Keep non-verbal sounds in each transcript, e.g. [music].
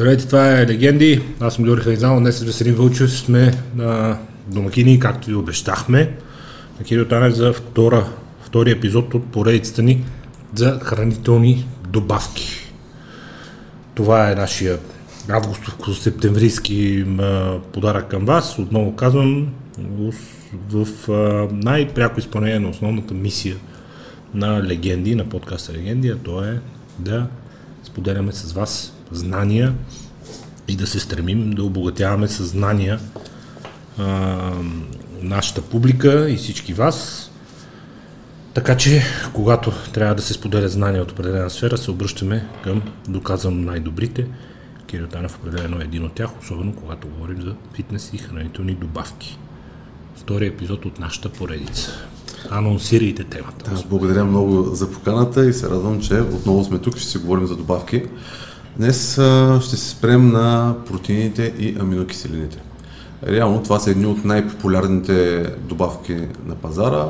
Здравейте, това е Легенди. Аз съм Георги Хайзал. Днес с Веселин Вълчев сме на домакини, както ви обещахме. На Кирил Танев за втора, втори епизод от поредицата ни за хранителни добавки. Това е нашия августовско-септемврийски подарък към вас. Отново казвам, в най-пряко изпълнение на основната мисия на Легенди, на подкаста Легенди, а то е да споделяме с вас знания и да се стремим да обогатяваме със знания а, нашата публика и всички вас. Така че, когато трябва да се споделят знания от определена сфера, се обръщаме към доказано най-добрите. Кирил Танев определено е един от тях, особено когато говорим за фитнес и хранителни добавки. Втори епизод от нашата поредица. Анонсирайте темата. Аз благодаря много за поканата и се радвам, че отново сме тук, ще си говорим за добавки. Днес ще се спрем на протеините и аминокиселините. Реално това са едни от най-популярните добавки на пазара.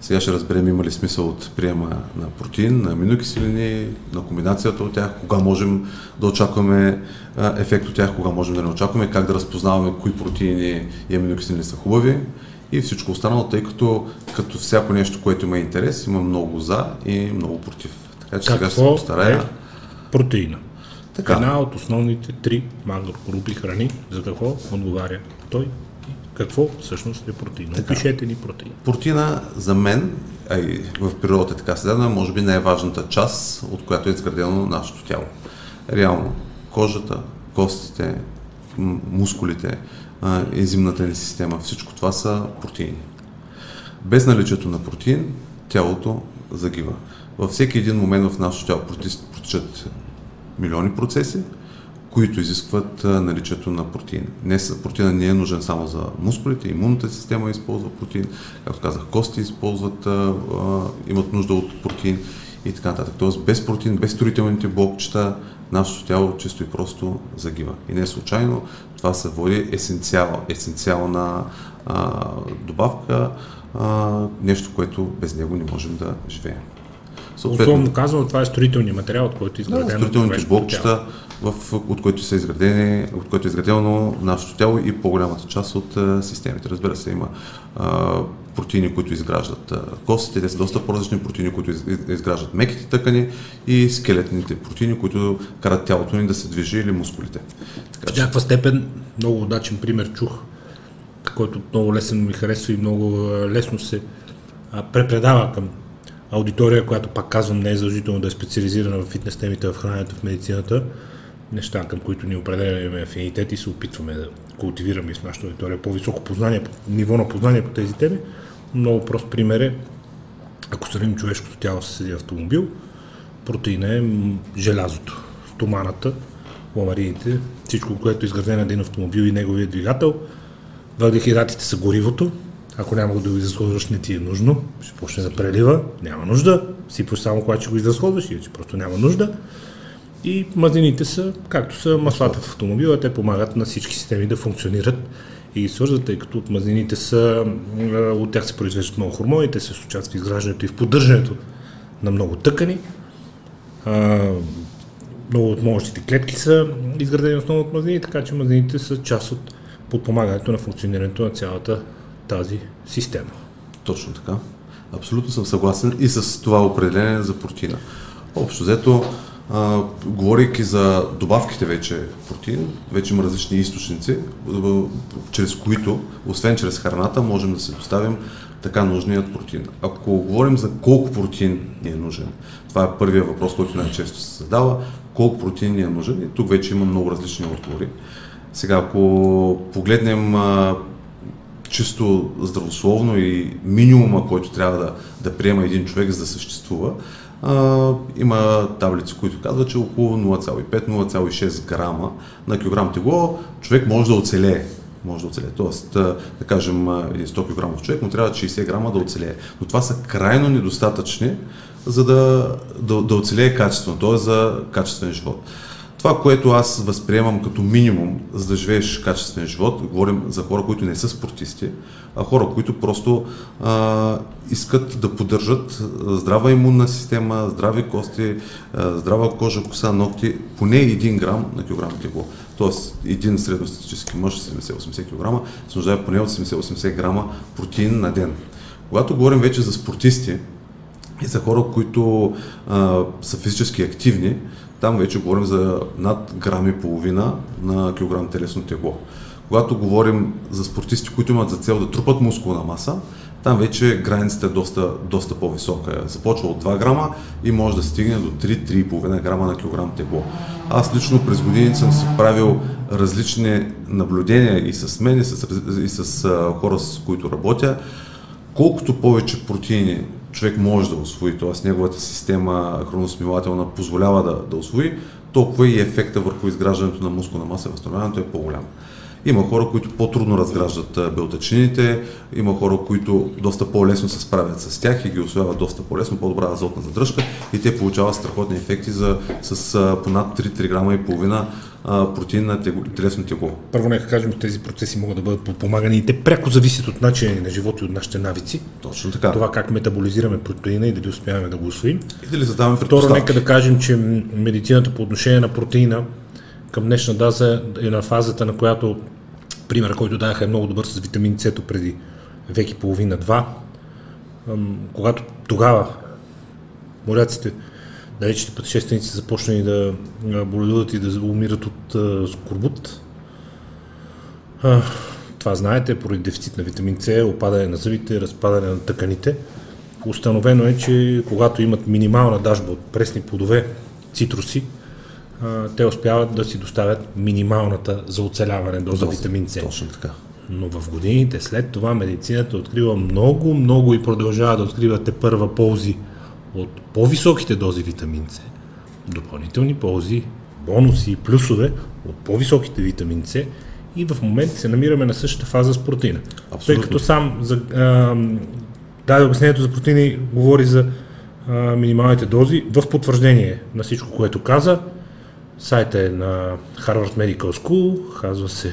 Сега ще разберем има ли смисъл от приема на протеин, на аминокиселини, на комбинацията от тях, кога можем да очакваме ефект от тях, кога можем да не очакваме, как да разпознаваме кои протеини и аминокиселини са хубави и всичко останало, тъй като като всяко нещо, което има интерес, има много за и много против. Така че Какво сега ще се постарая. Е протеина. Така. Една от основните три макрогрупи храни. За какво отговаря той? Какво всъщност е протеин? Опишете ни протеин. Протеина за мен, а и в природата е така седена, може би най-важната част, от която е изградено нашето тяло. Реално, кожата, костите, мускулите, ензимната ни система, всичко това са протеини. Без наличието на протеин, тялото загива. Във всеки един момент в нашето тяло протичат милиони процеси, които изискват наличието на протеин. Не, протеина не е нужен само за мускулите, имунната система използва протеин, както казах, кости използват, а, имат нужда от протеин и така нататък. Тоест без протеин, без строителните блокчета, нашето тяло чисто и просто загива. И не случайно това се води есенциал, есенциална а, добавка, а, нещо, което без него не можем да живеем. Условно казвам, това е строителният материал, от който е изградено. Да, строителните блокчета, в, от които са изградени, от които е изградено нашето тяло и по-голямата част от а, системите. Разбира се, има а, протеини, които изграждат а, костите, те са доста по-различни протеини, които из, изграждат меките тъкани и скелетните протеини, които карат тялото ни да се движи или мускулите. Така, в някаква степен, много удачен пример чух, който много лесен ми харесва и много лесно се препредава към аудитория, която пак казвам не е задължително да е специализирана в фитнес темите, в храненето, в медицината, неща, към които ни определяме афинитет и се опитваме да култивираме с нашата аудитория по-високо познание, ниво на познание по тези теми. Много прост пример е, ако сравним човешкото тяло с един автомобил, протеина е желязото, стоманата, ламарините, всичко, което е изградено един автомобил и неговия двигател. Въглехидратите са горивото, ако няма да го изразходваш, не ти е нужно, ще почне да прелива, няма нужда, сипваш само когато ще го изразходваш, иначе просто няма нужда. И мазнините са, както са маслата в автомобила, те помагат на всички системи да функционират и ги свързват, тъй като от мазнините са, от тях се произвеждат много хормони, те се случат в изграждането и в поддържането на много тъкани. много от мощните клетки са изградени основно от мазнини, така че мазнините са част от подпомагането на функционирането на цялата тази система. Точно така. Абсолютно съм съгласен и с това определение за протеина. Общо взето, а, говорейки за добавките вече протеин, вече има различни източници, чрез които, освен чрез храната, можем да се доставим така нужният протеин. Ако говорим за колко протеин ни е нужен, това е първият въпрос, който най-често се задава, колко протеин ни е нужен и тук вече има много различни отговори. Сега, ако погледнем чисто здравословно и минимума, който трябва да, да приема един човек за да съществува, а, има таблици, които казват, че около 0,5-0,6 грама на килограм тегло човек може да оцелее. Може да оцелее. Тоест, да кажем, един 100 кг човек му трябва 60 грама да оцелее. Но това са крайно недостатъчни, за да, да, да оцелее качествено, т.е. за качествен живот. Това, което аз възприемам като минимум, за да живееш качествен живот, говорим за хора, които не са спортисти, а хора, които просто а, искат да поддържат здрава имунна система, здрави кости, а, здрава кожа, коса, ногти, поне 1 грам на килограм тегло. Тоест, един средностатически мъж 70-80 кг се нуждае поне от 70-80 грама протеин на ден. Когато говорим вече за спортисти и за хора, които а, са физически активни, там вече говорим за над грам и половина на килограм телесно тегло. Когато говорим за спортисти, които имат за цел да трупат мускулна маса, там вече границата е доста, доста по-висока. Започва от 2 грама и може да стигне до 3-3,5 грама на килограм тегло. Аз лично през години съм си правил различни наблюдения и с мен, и с, и с хора, с които работя. Колкото повече протеини човек може да освои, т.е. неговата система хроносмилателна позволява да, да освои, толкова и ефекта върху изграждането на мускулна маса и възстановяването е по-голям. Има хора, които по-трудно разграждат белтачините, има хора, които доста по-лесно се справят с тях и ги освояват доста по-лесно, по-добра азотна задръжка и те получават страхотни ефекти за, с а, понад 3-3 грама и половина протеин на телесно тегло. Първо нека кажем, че тези процеси могат да бъдат подпомагани и те пряко зависят от начина на живота и от нашите навици. Точно така. Това как метаболизираме протеина и дали успяваме да го усвоим. И дали задаваме Второ, нека да кажем, че медицината по отношение на протеина към днешна даза е на фазата, на която пример, който даха е много добър с витамин С преди век и половина-два. Когато тогава моряците, далечите пътешественици започнали да боледуват и да умират от скорбут, това знаете, поради дефицит на витамин С, опадане на зъбите, разпадане на тъканите. Установено е, че когато имат минимална дажба от пресни плодове, цитруси, те успяват да си доставят минималната за оцеляване доза витамин С. Точно така. Но в годините след това медицината открива много, много и продължава да открива те първа ползи от по-високите дози витамин С, допълнителни ползи, бонуси и плюсове от по-високите витамин С и в момента се намираме на същата фаза с протеина. Абсолютно. Тъй като сам за, а, даде обяснението за протеини говори за а, минималните дози в потвърждение на всичко, което каза, Сайта е на Harvard Medical School, казва се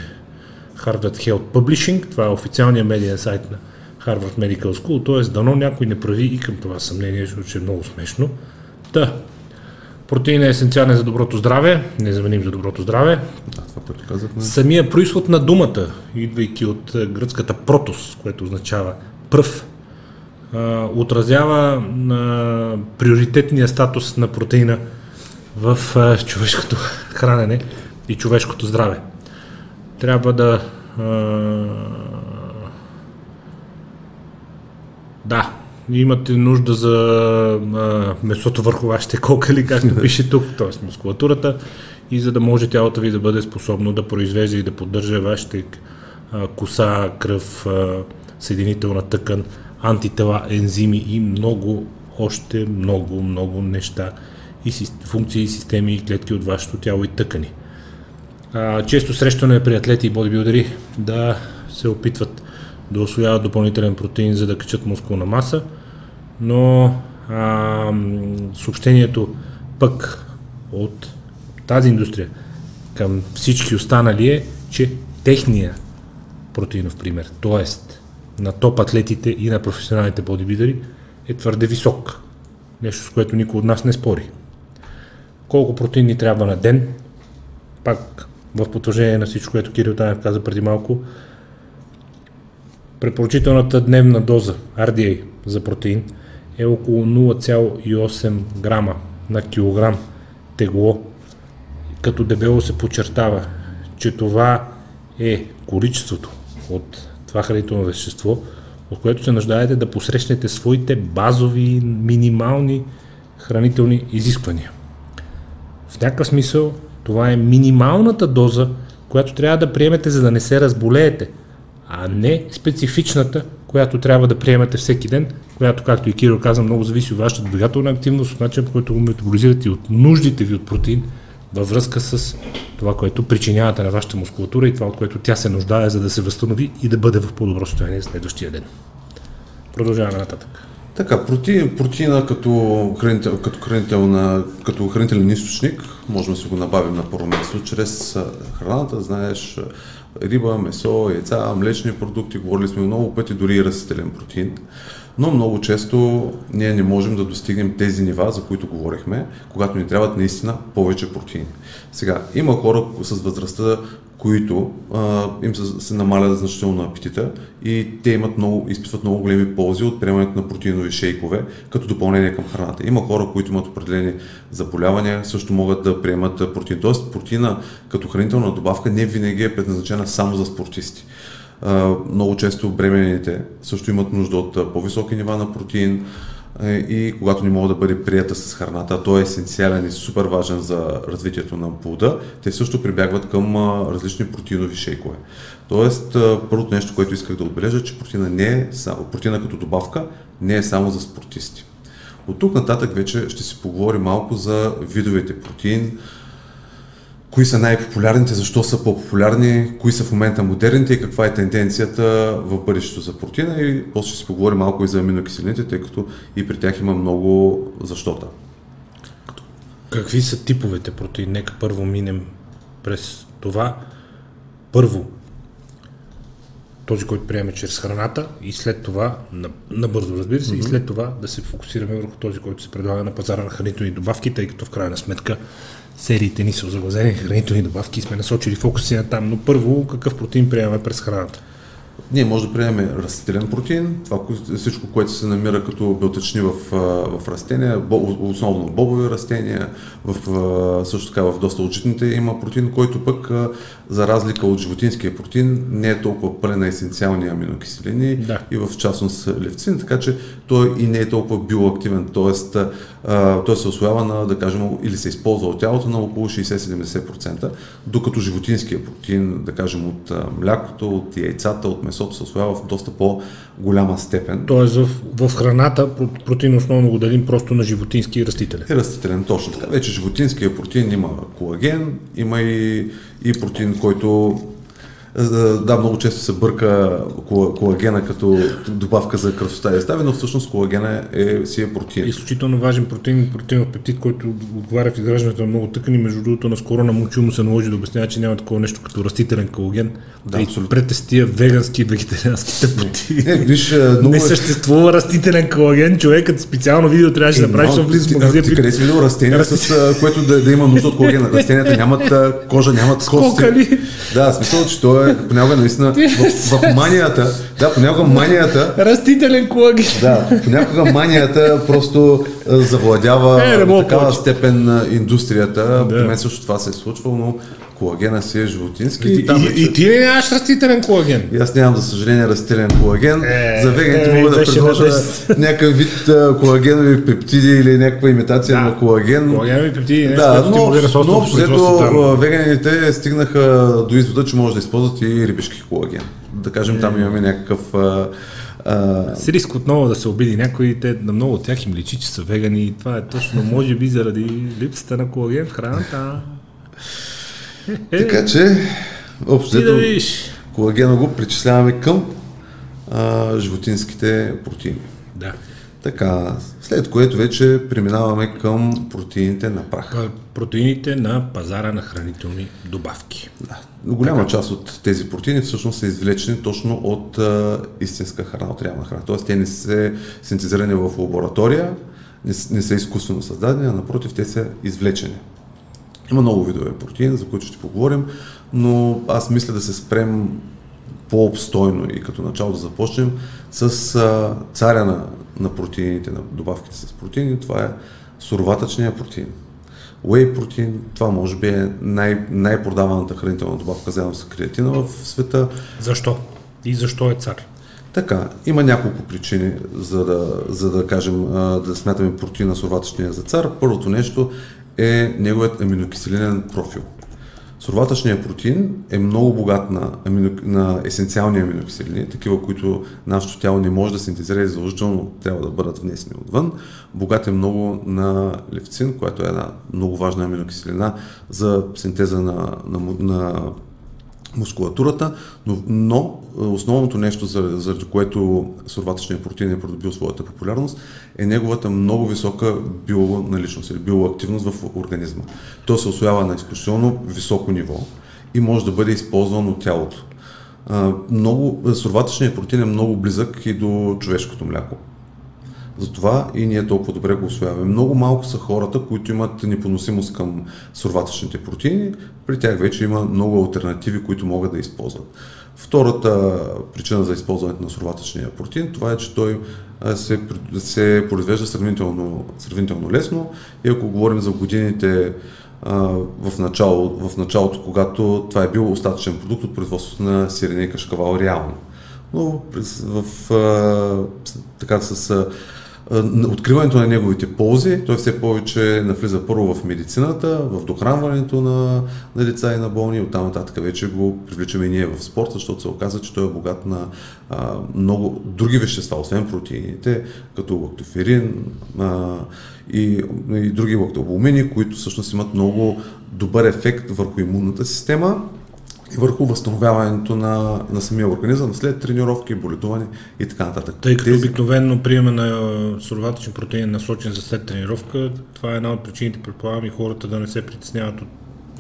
Harvard Health Publishing, това е официалният медиен сайт на Harvard Medical School, т.е. дано някой не прави и към това съмнение, защото е много смешно. Та, протеин е есенциален за доброто здраве, незаменим за доброто здраве. Да, това, което казахме. Самия происход на думата, идвайки от е, гръцката протос, което означава пръв, отразява на приоритетния статус на протеина – в човешкото хранене и човешкото здраве. Трябва да. Да, имате нужда за а, месото върху вашите кокали, както [laughs] пише тук, т.е. мускулатурата, и за да може тялото ви да бъде способно да произвежда и да поддържа вашите а, коса, кръв, а, съединителна тъкан, антитела, ензими и много, още много, много неща и функции, системи и клетки от вашето тяло и тъкани. А, често срещане при атлети и бодибилдери да се опитват да освояват допълнителен протеин, за да качат мускулна маса, но а, съобщението пък от тази индустрия към всички останали е, че техния протеинов пример, т.е. на топ атлетите и на професионалните бодибилдери е твърде висок. Нещо, с което никой от нас не спори колко протеин ни трябва на ден. Пак в потвържение на всичко, което Кирил Танев каза преди малко. Препоръчителната дневна доза RDA за протеин е около 0,8 грама на килограм тегло, като дебело се подчертава, че това е количеството от това хранително вещество, от което се нуждаете да посрещнете своите базови, минимални хранителни изисквания. В някакъв смисъл това е минималната доза, която трябва да приемете, за да не се разболеете, а не специфичната, която трябва да приемете всеки ден, която, както и Кирил каза, много зависи от вашата двигателна активност, от начин, по който го метаболизирате и от нуждите ви от протеин във връзка с това, което причинявате на вашата мускулатура и това, от което тя се нуждае, за да се възстанови и да бъде в по-добро състояние следващия ден. Продължаваме нататък. Така, протеин, протеина като, хранител, като, хранителна, като хранителен източник, можем да си го набавим на първо място чрез храната, знаеш, риба, месо, яйца, млечни продукти, говорили сме много пъти, дори и растителен протеин. Но много често ние не можем да достигнем тези нива, за които говорихме, когато ни трябват наистина повече протеини. Сега, има хора с възрастта, които а, им се, се намалят значително апетита и те имат много, изпитват много големи ползи от приемането на протеинови шейкове като допълнение към храната. Има хора, които имат определени заболявания, също могат да приемат протеин. Тоест протеина като хранителна добавка не винаги е предназначена само за спортисти. Много често бременните също имат нужда от по-високи нива на протеин, е, и когато не мога да бъде прията с храната, той е есенциален и супер важен за развитието на плода, те също прибягват към различни протеинови шейкове. Тоест, първото нещо, което исках да отбележа, че протеина, не е, протеина като добавка не е само за спортисти. От тук нататък вече ще си поговорим малко за видовете протеин, кои са най-популярните, защо са по-популярни, кои са в момента модерните и каква е тенденцията в бъдещето за протеина и после ще си поговорим малко и за аминокиселините, тъй като и при тях има много защота. Какви са типовете протеин? Нека първо минем през това. Първо, този, който приеме чрез храната и след това, набързо разбира се, mm-hmm. и след това да се фокусираме върху този, който се предлага на пазара на хранителни добавки, тъй като в крайна сметка сериите ни са озаглазени хранителни добавки сме насочили фокуси на там. Но първо, какъв протеин приемаме през храната? Ние може да приемем растителен протеин, това всичко, което се намира като белтъчни в, в растения, основно в бобови растения, в, също така в доста от житните има протеин, който пък за разлика от животинския протеин не е толкова пълен на есенциални аминокиселини да. и в частност левцин, така че той и не е толкова биоактивен, т.е. той се освоява на, да кажем, или се използва от тялото на около 60-70%, докато животинския протеин, да кажем, от млякото, от яйцата, от месото се освоява в доста по-голяма степен. Тоест в, в храната протеин основно го делим просто на животински и растителен. И растителен, точно така. Вече животинския протеин има колаген, има и, и протеин, който е, да, много често се бърка колагена като добавка за красота и стави, но всъщност колагена е, си е протеин. Изключително важен протеин, протеинов пептид, който отговаря в изграждането на много тъкани. Между другото, наскоро на Мучил му се наложи да обяснява, че няма такова нещо като растителен колаген. Да, и пред тия вегански и вегетариански тъпоти. Не, виж, много... не е- съществува растителен колаген. Човекът специално видео трябваше е, да прави, защото влиза в магазин. Ти къде си видел растение, с което да, да, има нужда от колаген? Растенията нямат кожа, нямат кости. Да, смисъл, че то е понякога наистина в, в манията, да, понякога манията... Растителен колаген. Да, понякога манията просто завладява е, такава степен индустрията. Да. При мен също това се е случвало, но колагена си е животински. И, и, там, и, и ти ли нямаш растителен колаген? И аз нямам, за съжаление, растителен колаген. Е, за веганите е, мога да предложа някакъв вид колагенови пептиди или някаква имитация да. на колаген. Колагенови пептиди, не, да, но, но, но общо веганите стигнаха до извода, че може да използват и рибишки колаген. Да кажем, там е. имаме някакъв Uh, с риск отново да се обиди някои, те на много от тях им личи, че са вегани и това е точно, може би, заради липсата на колаген в храната. Така че, общо да колагена го причисляваме към а, животинските протеини. Да. Така, след което вече преминаваме към протеините на прах. Протеините на пазара на хранителни добавки. Да. Голяма така. част от тези протеини всъщност са извлечени точно от а, истинска храна, от реална храна. Тоест те не са синтезирани в лаборатория, не, не са изкуствено създадени, а напротив те са извлечени. Има много видове протеини, за които ще поговорим, но аз мисля да се спрем по-обстойно и като начало да започнем с а, царя на, на протеините, на добавките с протеини. Това е суроватъчния протеин. Whey протеин, това може би е най- най-продаваната хранителна добавка заедно с креатина в света. Защо? И защо е цар? Така, има няколко причини, за да, за да кажем, да смятаме протеина суроватъчния за цар. Първото нещо е неговият аминокиселинен профил. Сурватъчният протеин е много богат на, амино, на есенциални аминокиселини, такива, които нашето тяло не може да синтезира и задължително трябва да бъдат внесени отвън. Богат е много на левцин, която е една много важна аминокиселина за синтеза на, на, на мускулатурата, но, но основното нещо, заради което сурватъчният протеин е придобил своята популярност, е неговата много висока бионаличност или биоактивност в организма. Той се освоява на изключително високо ниво и може да бъде използван от тялото. Много, сурватъчният протеин е много близък и до човешкото мляко. Затова и ние толкова добре го освояваме. Много малко са хората, които имат непоносимост към сурватъчните протеини. При тях вече има много альтернативи, които могат да използват. Втората причина за използването на сурватъчния протеин, това е, че той се, се произвежда сравнително, сравнително лесно и ако говорим за годините в, начало, в началото, когато това е бил остатъчен продукт от производството на сирене и кашкавал реално. Но в, така с откриването на неговите ползи, той все повече навлиза първо в медицината, в дохранването на, на деца и на болни, и оттам нататък вече го привличаме и ние в спорта, защото се оказа, че той е богат на а, много други вещества, освен протеините, като лактоферин а, и, и други лактобулмини, които всъщност имат много добър ефект върху имунната система и върху възстановяването на, на самия организъм след тренировки, боледуване и така нататък. Тъй като Тези... обикновено приема на суроватъчен протеин насочен за след тренировка, това е една от причините, предполагам и хората да не се притесняват от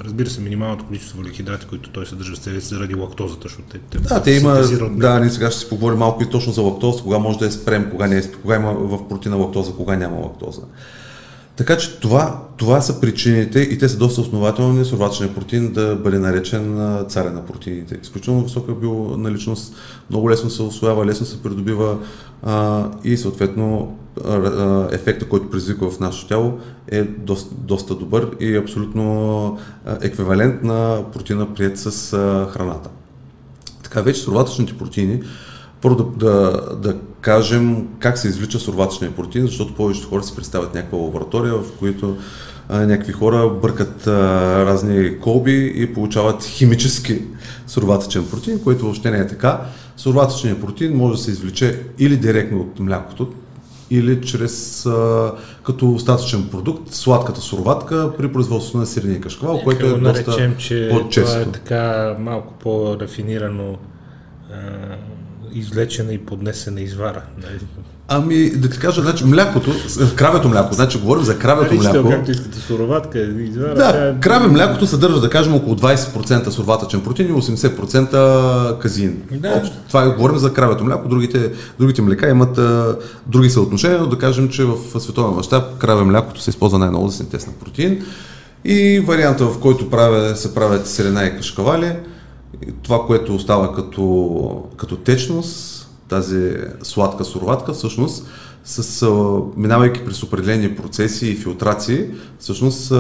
Разбира се, минималното количество въглехидрати, които той съдържа в себе си заради лактозата, защото те, те Да, те има, да, ние сега ще си поговорим малко и точно за лактоза, кога може да е спрем, кога не е, кога има в протеина лактоза, кога няма лактоза. Така че това, това са причините и те са доста основателни сурватъчния протеин да бъде наречен царя на протеините. Изключително висока наличност, много лесно се освоява, лесно се придобива а, и съответно а, ефекта, който предизвиква в нашето тяло е доста, доста добър и абсолютно еквивалент на протеина прият с а, храната. Така вече сурватъчните протеини първо да, да, да кажем как се извлича сурватъчния протеин, защото повечето хора си представят някаква лаборатория, в които а, някакви хора бъркат а, разни колби и получават химически сурватъчен протеин, което въобще не е така. Сурватъчният протеин може да се извлече или директно от млякото, или чрез а, като остатъчен продукт, сладката сурватка при производството на сирене кашкавал, което е доста наречем, че по-често. Това е така малко по-рафинирано извлечена и поднесена извара. Нали? Ами, да ти кажа, значи, млякото, кравето мляко, значи говорим за кравето Вижте, мляко. както искате суроватка, извара. Да, е... краве млякото съдържа, да кажем, около 20% сурватъчен протеин и 80% казин. Да. Това е, говорим за кравето мляко, другите, другите млека имат а, други съотношения, но да кажем, че в световен мащаб краве млякото се използва най-много за синтез на протеин. И варианта, в който правя, се правят селена и кашкавали, това, което остава като, като течност, тази сладка суроватка, всъщност, с, минавайки през определени процеси и филтрации, всъщност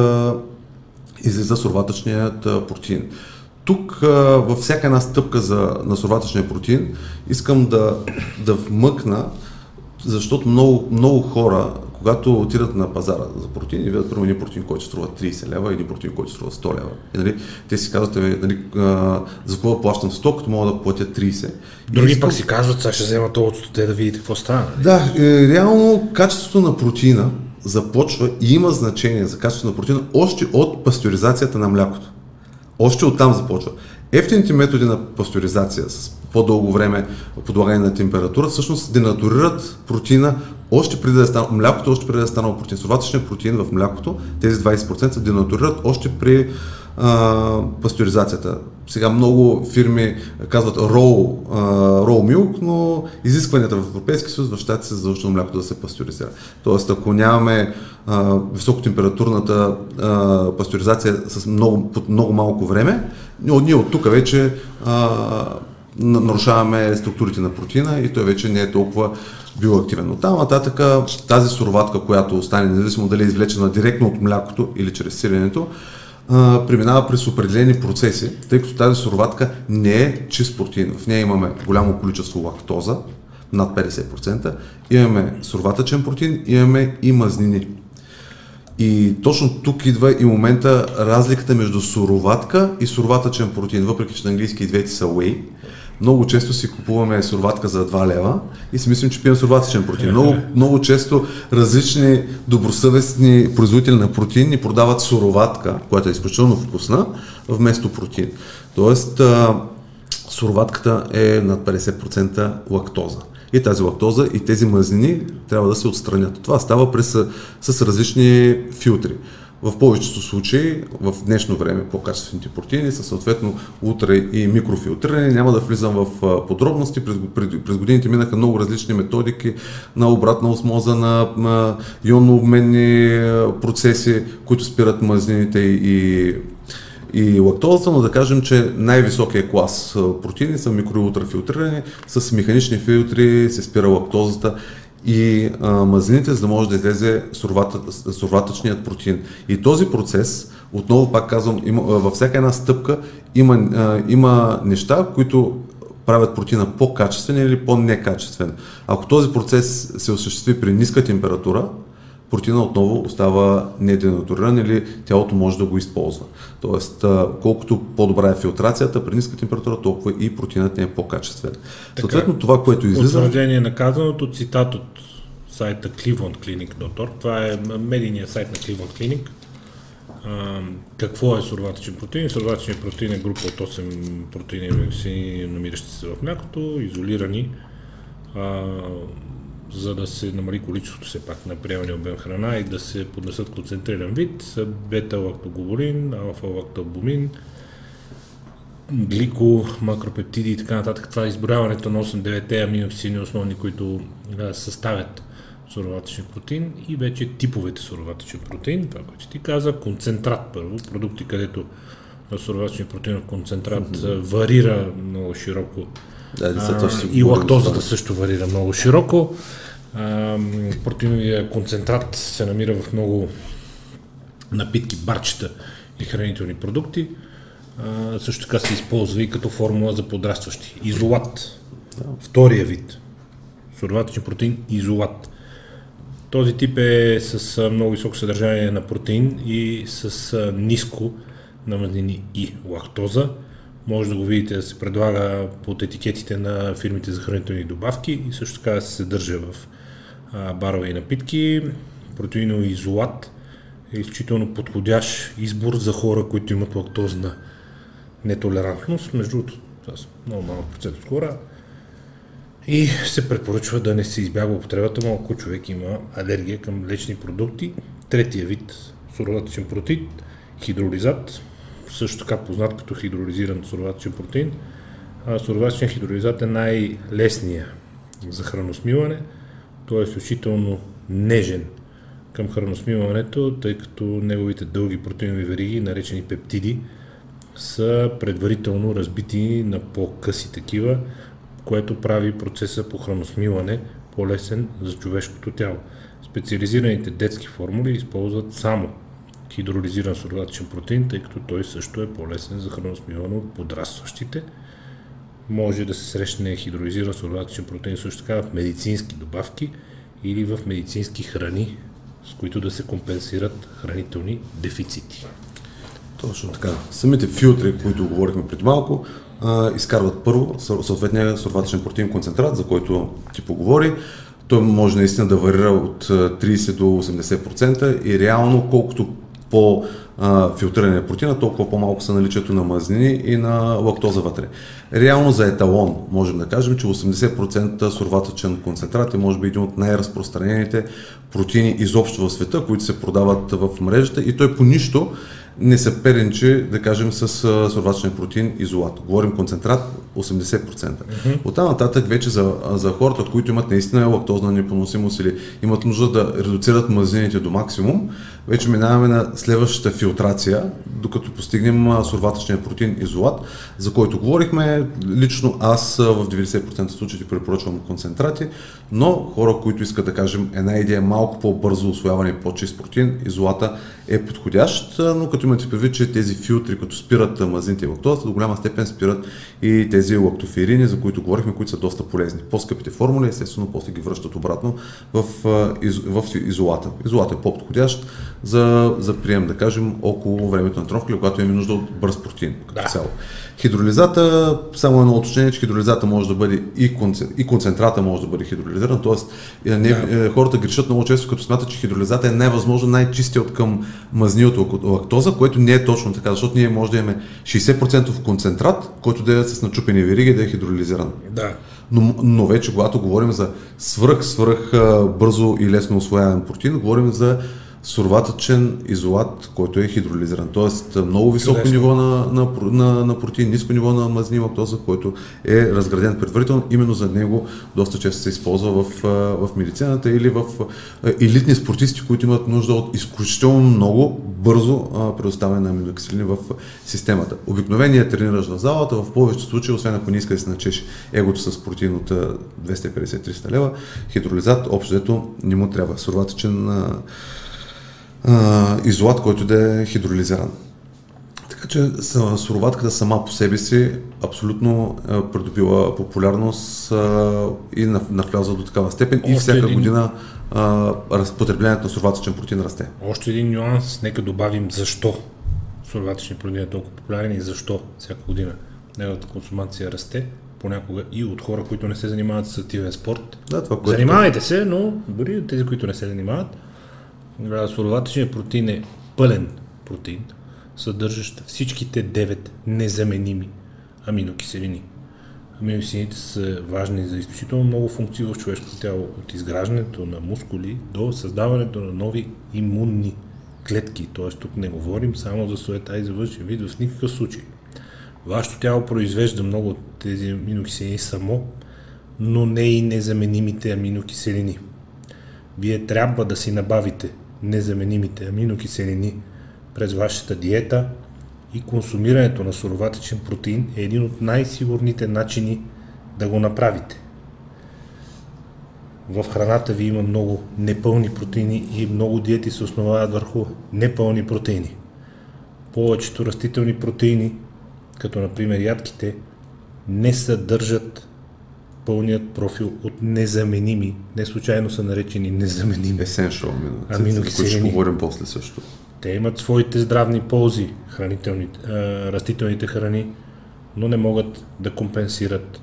излиза суроватъчният протеин. Тук във всяка една стъпка за, на суроватъчния протеин искам да, да вмъкна, защото много, много хора когато отидат на пазара за протеин и видят първо един протеин, който струва 30 лева един протеин, който струва 100 лева. И, нали, те си казват, нали, а, за какво плащам 100, като мога да платя 30. Други пък си казват, сега ще взема това от те да видите какво става. Нали? Да, е, реално качеството на протеина започва и има значение за качеството на протеина още от пастеризацията на млякото. Още оттам започва. Ефтините методи на пастеризация с по-дълго време подлагане на температура, всъщност денатурират протеина още преди да е станало, млякото още преди да е станало протеин. Сурватъчният протеин в млякото, тези 20% се денатурират още при а, пастеризацията. Сега много фирми казват raw, а, raw milk, но изискванията в Европейския съюз в щатите се задължително млякото да се пастеризира. Тоест, ако нямаме а, високотемпературната а, пастеризация с много, под много малко време, ние от тук вече а, нарушаваме структурите на протеина и той вече не е толкова биоактивен. От там нататък тази суроватка, която остане, независимо дали е извлечена директно от млякото или чрез сиренето, преминава през определени процеси, тъй като тази суроватка не е чист протеин. В нея имаме голямо количество лактоза, над 50%, имаме суроватъчен протеин, имаме и мазнини. И точно тук идва и момента разликата между суроватка и суроватъчен протеин, въпреки че на английски двете са whey. Много често си купуваме сурватка за 2 лева и си мислим, че пием сурватичен протеин. Много, много често различни добросъвестни производители на протеин ни продават суроватка, която е изключително вкусна, вместо протеин. Тоест, а, суроватката е над 50% лактоза. И тази лактоза и тези мазнини трябва да се отстранят. Това става през, с различни филтри. В повечето случаи, в днешно време, по-качествените протеини са съответно утре и микрофилтрирани. Няма да влизам в подробности. През годините минаха много различни методики на обратна осмоза, на, на ионно-обменни процеси, които спират мазнините и и лактозата, но да кажем, че най-високия клас протеини са микро- и ултрафилтрирани, с механични филтри се спира лактозата и а, мазнините, за да може да излезе сурватъчният протеин. И този процес, отново пак казвам, има, във всяка една стъпка има, а, има неща, които правят протеина по-качествен или по-некачествен. Ако този процес се осъществи при ниска температура, протеина отново остава неденатуриран или тялото може да го използва. Тоест, колкото по-добра е филтрацията при ниска температура, толкова и протеинът не е по-качествен. Така, Съответно, това, което излиза... Потвърждение на казаното, цитат от сайта clevelandclinic.org. Това е медийният сайт на Cleveland Clinic. Какво е сурватичен протеин? Сурватичен протеин е група от 8 протеини, намиращи се в млякото, изолирани а, за да се намали количеството все пак на приемания обем храна и да се поднесат концентриран вид, са бета-лактоголин, алфа-лактобумин, глико, макропептиди и така нататък. Това е изброяването на 8-9 аминокисини основни, които да, съставят суроватичен протеин и вече типовете суроватичен протеин, това, което ти каза, концентрат първо, продукти, където суроватичен протеин концентрат mm-hmm. варира много широко да, а, и лактозата също варира много широко. протеиновия концентрат се намира в много напитки, барчета и хранителни продукти. А, също така се използва и като формула за подрастващи. Изолат. Втория вид. Суроватичен протеин изолат. Този тип е с много високо съдържание на протеин и с ниско на мазнини и лактоза. Може да го видите да се предлага под етикетите на фирмите за хранителни добавки и също така се съдържа в барови напитки. Протеинови изолат е изключително подходящ избор за хора, които имат лактозна нетолерантност. Между другото, са много малък процент от хора. И се препоръчва да не се избягва употребата му, ако човек има алергия към лечни продукти. Третия вид суроватичен протеин, хидролизат, също така познат като хидролизиран суроватичен протеин. суроватичен хидролизат е най-лесния за храносмиване. Той е изключително нежен към храносмиването, тъй като неговите дълги протеинови вериги, наречени пептиди, са предварително разбити на по-къси такива, което прави процеса по храносмиване по-лесен за човешкото тяло. Специализираните детски формули използват само хидролизиран сурогатичен протеин, тъй като той също е по-лесен за храносмиване от подрастващите. Може да се срещне хидролизиран сурогатичен протеин също така в медицински добавки или в медицински храни, с които да се компенсират хранителни дефицити. Точно така. Самите филтри, които говорихме преди малко, изкарват първо съответния сурватичен протеин концентрат, за който ти поговори. Той може наистина да варира от 30 до 80% и реално колкото по филтриране протеина, толкова по-малко са наличието на мазнини и на лактоза вътре. Реално за еталон можем да кажем, че 80% сурватъчен концентрат е може би един от най-разпространените протеини изобщо в света, които се продават в мрежата и той по нищо не се перенчи, да кажем, с сурвачния протеин изолат. Говорим концентрат 80%. Mm-hmm. От там нататък вече за, за хората, които имат наистина лактозна непоносимост или имат нужда да редуцират мазнините до максимум, вече минаваме на следващата филтрация, докато постигнем сурватъчния протеин изолат, за който говорихме. Лично аз в 90% случаите препоръчвам концентрати, но хора, които искат да кажем една идея малко по-бързо освояване и по-чист протеин, изолата е подходящ, но като имате предвид, че тези филтри, като спират мазните и лактозата, до голяма степен спират и тези лактоферини, за които говорихме, които са доста полезни. По-скъпите формули, естествено, после ги връщат обратно в, в изолата. Изолата е по-подходящ за, за прием, да кажем, около времето на тренировка, когато имаме нужда от бърз протеин. Да. Цяло. Хидролизата, само едно уточнение, че хидролизата може да бъде и, концентрата, и концентрата може да бъде хидролизиран, т.е. Не, да. хората грешат много често, като смятат, че хидролизата е най-възможно най-чистия от към мазниото лактоза, което не е точно така, защото ние може да имаме 60% концентрат, който да е с начупени вериги да е хидролизиран. Да. Но, но вече, когато говорим за свръх, свръх бързо и лесно освояван протеин, говорим за сурватъчен изолат, който е хидролизиран. Тоест много високо Лесно. ниво на, на, на, на протеин, ниско ниво на мазни лактоза, който е разграден предварително. Именно за него доста често се използва в, в медицината или в елитни спортисти, които имат нужда от изключително много бързо предоставяне на аминокиселини в системата. Обикновеният тренираш в залата, в повечето случаи, освен ако не иска да се начеш егото с протеин от 250-300 лева, хидролизат общо не му трябва. Сурватъчен а, изолат, който да е хидролизиран. Така че суроватката сама по себе си абсолютно е придобила популярност а, и навляза до такава степен Още и всяка един... година а, потреблението на суроватъчен протеин расте. Още един нюанс, нека добавим защо суроватъчен протеин е толкова популярен и защо всяка година неговата консумация расте понякога и от хора, които не се занимават с активен спорт. Да, това, което... Занимавайте се, но дори тези, които не се занимават, Суроватъчният протеин е пълен протеин, съдържащ всичките 9 незаменими аминокиселини. Аминокиселините са важни за изключително много функции в човешкото тяло, от изграждането на мускули до създаването на нови имунни клетки. Т.е. тук не говорим само за суета и за външен вид в никакъв случай. Вашето тяло произвежда много от тези аминокиселини само, но не и незаменимите аминокиселини. Вие трябва да си набавите незаменимите аминокиселини през вашата диета и консумирането на суроватичен протеин е един от най-сигурните начини да го направите. В храната ви има много непълни протеини и много диети се основават върху непълни протеини. Повечето растителни протеини, като например ядките, не съдържат пълният профил от незаменими, не случайно са наречени незаменими. Essential аминокиселини. За които ще говорим после също. Те имат своите здравни ползи, хранителните, а, растителните храни, но не могат да компенсират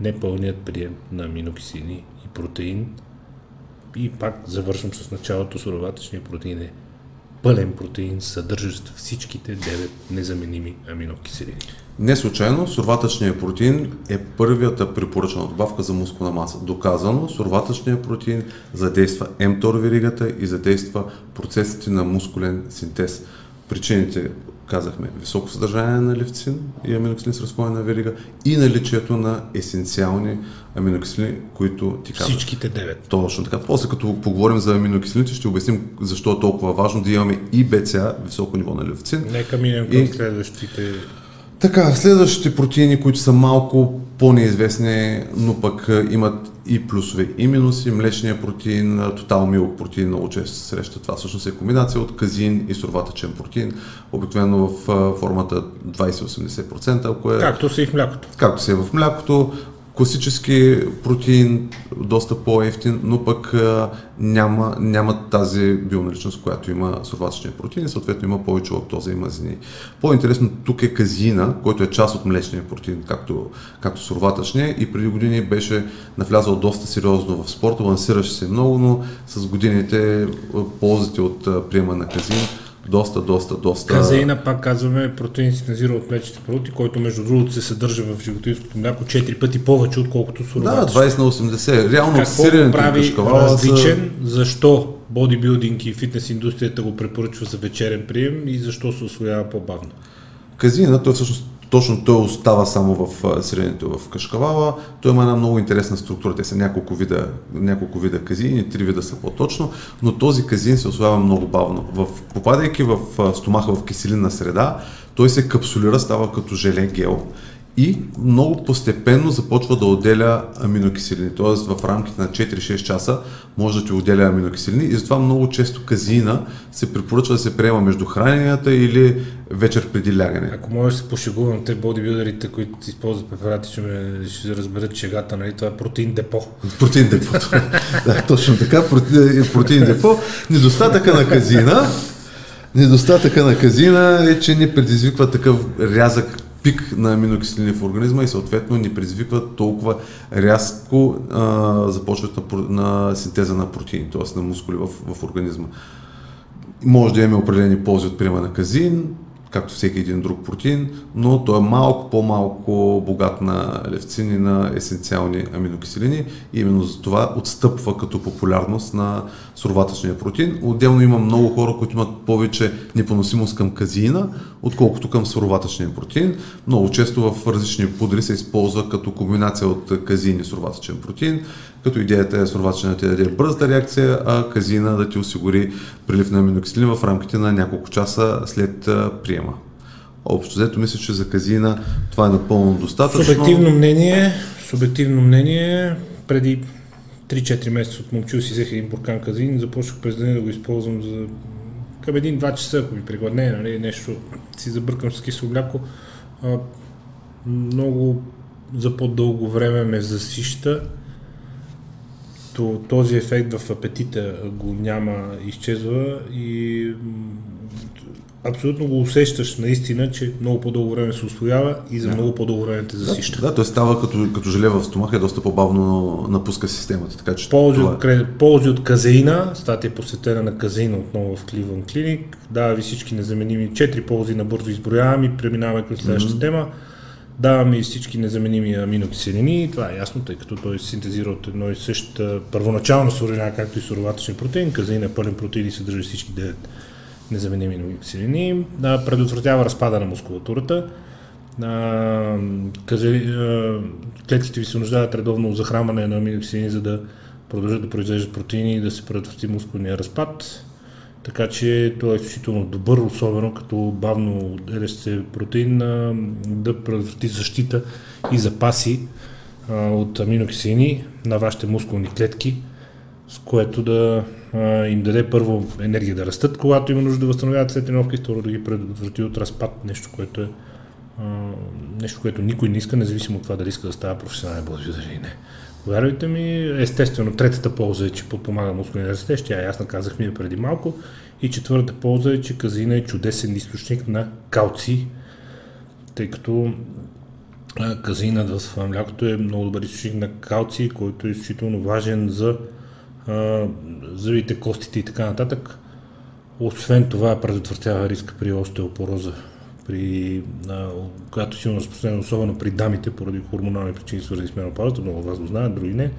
непълният прием на аминокиселини и протеин. И пак завършвам с началото, суроватъчния протеин е пълен протеин, съдържащ всичките 9 незаменими аминокиселини. Не случайно, сурватъчният протеин е първията препоръчана добавка за мускулна маса. Доказано, сурватъчният протеин задейства mTOR веригата и задейства процесите на мускулен синтез. Причините, казахме, високо съдържание на левцин и аминокиселин с разклонена верига и наличието на есенциални аминокиселини, които ти казах. Всичките девет. Точно така. После като поговорим за аминокиселините, ще обясним защо е толкова важно да имаме и БЦА, високо ниво на левцин. Нека минем към и... следващите така, следващите протеини, които са малко по-неизвестни, но пък имат и плюсове и минуси. Млечният протеин, тотал милк протеин много често се среща. Това всъщност е комбинация от казин и сурватъчен протеин, обикновено в формата 20-80%. Ако е, както се и в млякото. Както се е в млякото класически протеин, доста по-ефтин, но пък няма, няма тази бионаличност, която има сурватъчния протеин и съответно има повече лактоза и мазнини. По-интересно тук е казина, който е част от млечния протеин, както, както сурватъчния и преди години беше навлязал доста сериозно в спорта, лансираше се много, но с годините ползите от приема на казин доста, доста, доста... Казеина, пак казваме, протеин синтезира от млечните продукти, който между другото се съдържа в животинското мляко 4 пъти повече, отколкото суровата. Да, 20 на 80. Реално Какво го прави различен? Са... Защо бодибилдинг и фитнес индустрията го препоръчва за вечерен прием и защо се освоява по-бавно? Казина, той всъщност точно той остава само в средното в кашкавала. Той има една много интересна структура. Те са няколко вида, няколко вида казини, три вида са по-точно, но този казин се освоява много бавно. В, попадайки в стомаха в киселинна среда, той се капсулира, става като желе гел и много постепенно започва да отделя аминокиселини. Тоест в рамките на 4-6 часа може да ти отделя аминокиселини и затова много често казина се препоръчва да се приема между храненията или вечер преди лягане. Ако може да се пошегувам, те бодибилдерите, които използват препарати, ще, ме, ще разберат шегата, нали? Това е протеин депо. [laughs] Протеин депо. да, точно така, протеин, протеин депо. Недостатъка на казина Недостатъка на казина е, че не предизвиква такъв рязък пик на аминокиселини в организма и съответно ни предизвиква толкова рязко а, започват на, на синтеза на протеини, т.е. на мускули в, в организма. Може да имаме определени ползи от приема на казин, както всеки един друг протеин, но той е малко по-малко богат на левцин и на есенциални аминокиселини и именно за това отстъпва като популярност на суроватъчния протеин. Отделно има много хора, които имат повече непоносимост към казеина, отколкото към суроватъчния протеин. Много често в различни пудри се използва като комбинация от казеин и суроватъчен протеин, като идеята е суроватъчен да ти даде бърза реакция, а казина да ти осигури прилив на аминокиселини в рамките на няколко часа след приема. Общо взето мисля, че за казина това е напълно достатъчно. Субективно мнение, субективно мнение, преди 3-4 месеца от момчил си взех един буркан казин, започнах през деня да го използвам за към един-два часа, ако ми пригладне, нали, нещо си забъркам с кисело мляко. Много за по-дълго време ме засища. То, този ефект в апетита го няма, изчезва и абсолютно го усещаш наистина, че много по-дълго време се усвоява и за много по-дълго време те засища. Да, да той става като, като желе в стомаха и доста по-бавно напуска системата. Така, че ползи, това... от, ползи от казеина, статия е посветена на казеина отново в Кливън Клиник. Дава ви всички незаменими, четири ползи набързо изброявам и преминаваме към следващата mm-hmm. тема. Даваме и всички незаменими аминокиселини, това е ясно, тъй като той синтезира от едно и съща първоначална суровина, както и суроватъчен протеин. Казеин е пълен протеин и съдържа всички 9 незаменими аминокиселини, да предотвратява разпада на мускулатурата, а, клетките ви се нуждаят редовно захранване на аминокиселини, за да продължат да произвеждат протеини и да се предотврати мускулния разпад. Така че това е изключително добър, особено като бавно се протеин, да предотврати защита и запаси от аминокиселини на вашите мускулни клетки, с което да им даде първо енергия да растат, когато има нужда да възстановяват след тренировка и второ да ги предотврати от разпад, нещо, което е нещо, което никой не иска, независимо от това дали иска да става професионален бодибилдър или не. Повярвайте ми, естествено, третата полза е, че подпомага мускулния растеж, тя ясно казах ми преди малко. И четвъртата полза е, че казина е чудесен източник на калци, тъй като казинът в млякото е много добър източник на калци, който е изключително важен за зъбите, костите и така нататък. Освен това, предотвратява риска при остеопороза, при, а, която силно разпространена, особено при дамите, поради хормонални причини, свързани с менопаузата, много от вас го знаят, други не.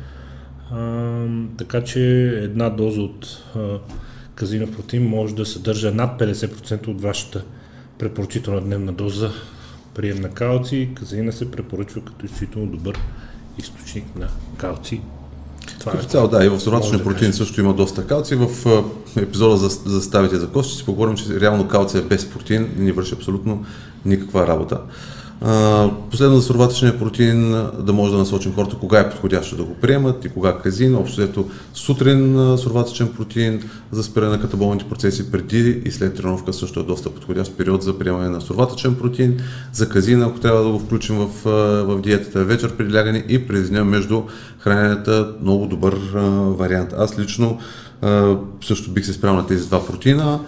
А, така че една доза от а, казинов протеин може да съдържа над 50% от вашата препоръчителна дневна доза прием на калци. Казина се препоръчва като изключително добър източник на калци това Като е цяло, да, и в сурватъчния протеин също има доста калци. В епизода за, за ставите за кост ще си поговорим, че реално калци е без протеин не върши абсолютно никаква работа. Последно за суроватъчния протеин да може да насочим хората кога е подходящо да го приемат и кога казин. Общо ето сутрин суроватъчен протеин за спиране на катаболните процеси преди и след тренировка също е доста подходящ период за приемане на суроватъчен протеин. За казин, ако трябва да го включим в, в диетата вечер преди лягане и през деня между храненията, много добър вариант. Аз лично също бих се спрял на тези два протеина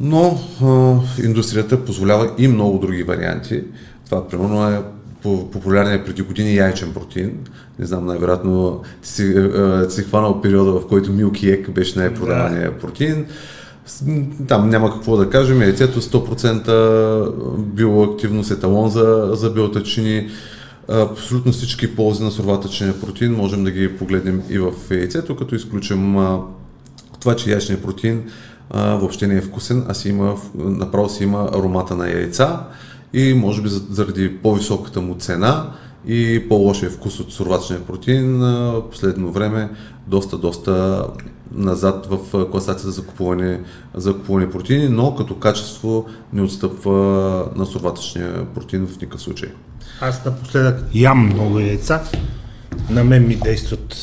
но а, индустрията позволява и много други варианти. Това, примерно, е популярният преди години яйчен протеин. Не знам, най-вероятно ти си, ти си хванал периода, в който Milky Egg беше най-продавания да. протеин. Там няма какво да кажем. Яйцето 100% биоактивност, еталон за, за биотъчини. Абсолютно всички ползи на суроватъчния протеин можем да ги погледнем и в яйцето, като изключим това, че яйчният протеин а, въобще не е вкусен, а си има, направо си има аромата на яйца и може би заради по-високата му цена и по-лошия вкус от суроватъчния протеин, в последно време доста, доста назад в класацията за купуване, за купуване протеини, но като качество не отстъпва на суроватъчния протеин в никакъв случай. Аз напоследък ям много яйца. На мен ми действат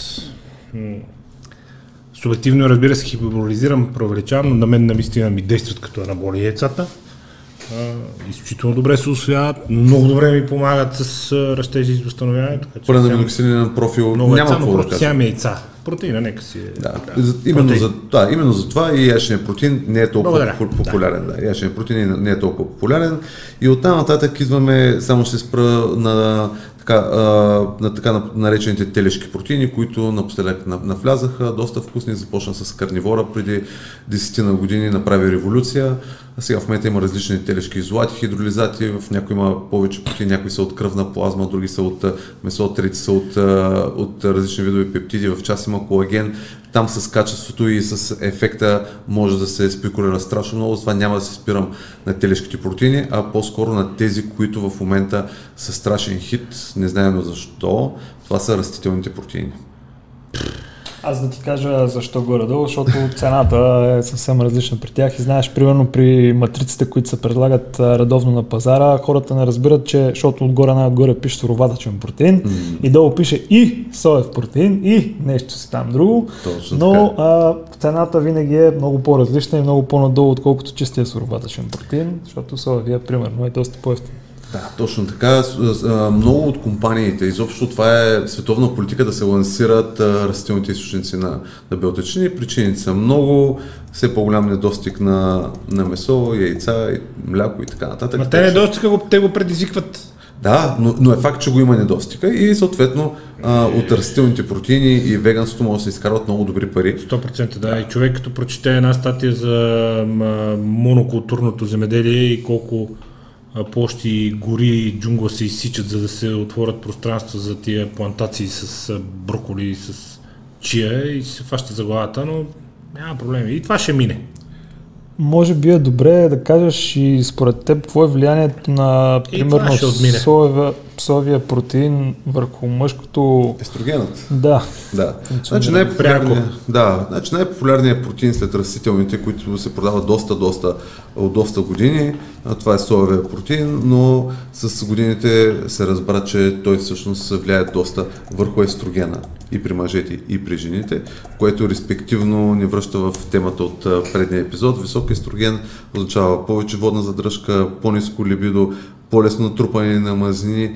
субективно, разбира се, хиперболизирам, провеличавам, но на мен наистина ми действат като анаболи яйцата изключително добре се освояват, много добре ми помагат с растежи и възстановяване. Така, че Пълен аминоксилинен профил много няма какво да кажа. яйца. Протеина, нека си е. Да, за- именно, Протеин. за, да, именно за това и яшния протеин не е толкова Благодаря. попу- популярен. Да. Яшния протеин не е толкова популярен. И оттам нататък идваме, само ще се спра на така, а, на така наречените телешки протеини, които напоследък на- навлязаха, доста вкусни, започна с карнивора преди 10 на години, направи революция. А сега в момента има различни телешки изолати, хидролизати, в някои има повече протеини, някои са от кръвна плазма, други са от месо, трети са от, от различни видове пептиди, в част има колаген. Там с качеството и с ефекта може да се спекулира страшно много, затова няма да се спирам на телешките протеини, а по-скоро на тези, които в момента са страшен хит, не знаем защо, това са растителните протеини. Аз да ти кажа защо горе-долу, защото цената е съвсем различна при тях. И знаеш, примерно при матриците, които се предлагат редовно на пазара, хората не разбират, че, защото отгоре най-отгоре пише суроватъчен протеин и долу пише и соев протеин и нещо си там друго, Точно но а, цената винаги е много по-различна и много по-надолу, отколкото чистия суроватъчен протеин, защото соевия примерно е доста по-ефтин. Да, точно така. Много от компаниите, изобщо това е световна политика да се лансират растителните източници на, на белтъчини. Причините са много, все по-голям недостиг на, на месо, яйца, мляко и така нататък. Ма те недостига го, те го предизвикват. Да, но, но е факт, че го има недостига и съответно а, от растителните протеини и веганството може да се изкарват много добри пари. 100% да. И човек като прочете една статия за монокултурното земеделие и колко площи, гори и джунгла се изсичат, за да се отворят пространства за тия плантации с броколи и с чия и се фаща за главата, но няма проблеми. И това ще мине. Може би е добре да кажеш и според теб какво е влиянието на, примерно, това соевия протеин върху мъжкото... Естрогенът. Да, Да. Значи най-популярният, да, значи най-популярният протеин след растителните, които се продават доста, доста, от доста години, а, това е соевия протеин, но с годините се разбра, че той всъщност влияе доста върху естрогена и при мъжете, и при жените, което респективно ни връща в темата от предния епизод. Висок естроген означава повече водна задръжка, по-низко либидо, по-лесно натрупане на мазнини,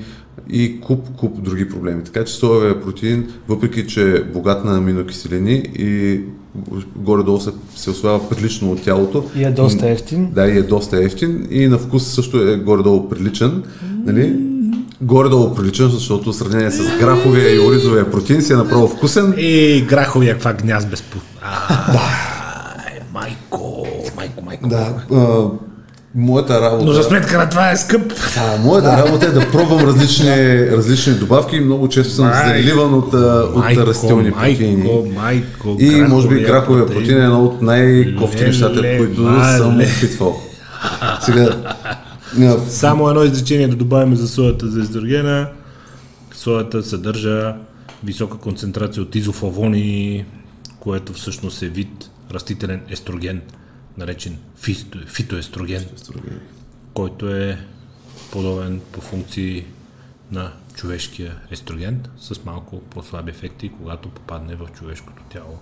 и куп, куп други проблеми. Така че соевия протеин, въпреки че е богат на аминокиселини и горе-долу се, се освоява прилично от тялото. и е доста ефтин. Да, и е доста ефтин и на вкус също е горе-долу приличен. Нали? Горе-долу приличен, защото в сравнение с граховия и оризовия протеин си е направо вкусен. И граховия каква гняз без пу. Да. Майко, майко, майко. Да, а, моята работа... Но за сметка на това е скъп. А, моята работа е да пробвам различни, различни добавки. Много често съм заливан от, от растителни протеини. И може би граховия протеин. е едно от най-кофти нещата, които съм опитвал. Сега, Само едно изречение да добавим за соята за естрогена. Соята съдържа висока концентрация от изофлавони, което всъщност е вид растителен естроген, наречен фито, фитоестроген, който е подобен по функции на човешкия естроген с малко по-слаби ефекти, когато попадне в човешкото тяло.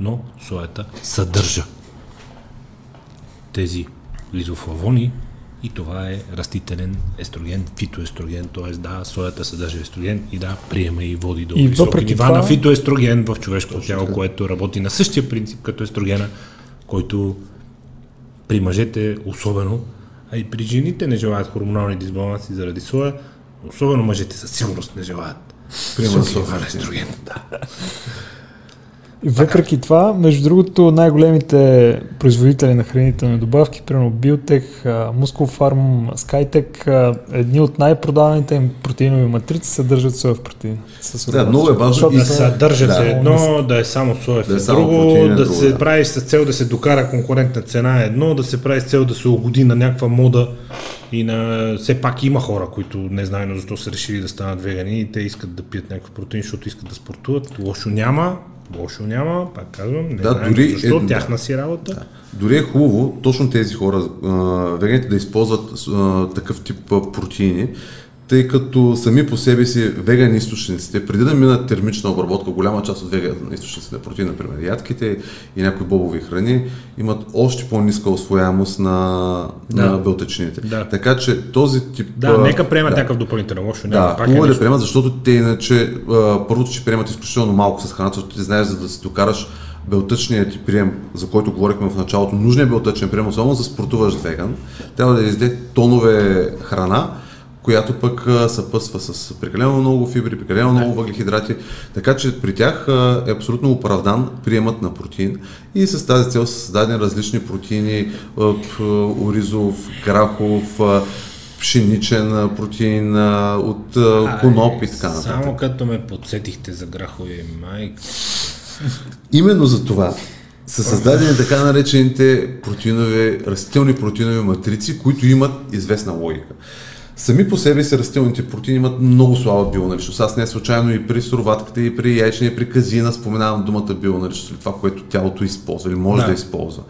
Но соята съдържа тези лизофлавони и това е растителен естроген, фитоестроген, т.е. да, соята съдържа естроген и да, приема и води до И високи нива това- на фитоестроген в човешкото тяло, което работи на същия принцип като естрогена, който при мъжете особено, а и при жените не желаят хормонални дисбаланси заради соя, особено мъжете със сигурност не желаят. Примерно соя. на естроген. Да. И въпреки това, между другото, най-големите производители на хранителни добавки, примерно Biotech, Muscle Skytech, а, едни от най-продаваните им протеинови матрици съдържат соев протеин. Със Да, много е важно и Да съдържате Да. едно, да е само соев Да е е само друго, протеин е да друго, се да. прави с цел да се докара конкурентна цена е едно, да се прави с цел да се угоди на някаква мода и на... Все пак има хора, които не знаем защо са решили да станат вегани и те искат да пият някакъв протеин, защото искат да спортуват. Лошо няма, лошо няма, пак казвам, не Да, знаем дори защо, е- тяхна си работа. Дори е хубаво точно тези хора, а, веганите да използват а, такъв тип а, протеини, тъй като сами по себе си веган източниците, преди да минат термична обработка, голяма част от веган източниците на протеин, например ядките и някои бобови храни, имат още по-ниска освояемост на, Да. на белтъчините. Да. Така че този тип... Да, нека приемат да. някакъв допълнителен лошо. Да, е хубаво е да приемат, защото те иначе първото ще приемат изключително малко с храната, защото ти знаеш, за да си докараш белтъчният ти прием, за който говорихме в началото, нужният белтъчен прием, особено за спортуваш веган, трябва да изде тонове храна, която пък съпъсва с прекалено много фибри, прекалено много въглехидрати, така че при тях е абсолютно оправдан приемът на протеин и с тази цел са създадени различни протеини, оризов, грахов, пшеничен протеин от коноп и така нататък. Само като ме подсетихте за грахови майк. Именно за това са създадени така наречените протеинови, растителни протеинови матрици, които имат известна логика. Сами по себе си растителните протеини имат много слаба бионаличност. Аз не случайно и при суроватката, и при яйчния, и при казина споменавам думата бионаличност, или това, което тялото използва или може да, Да. да използва.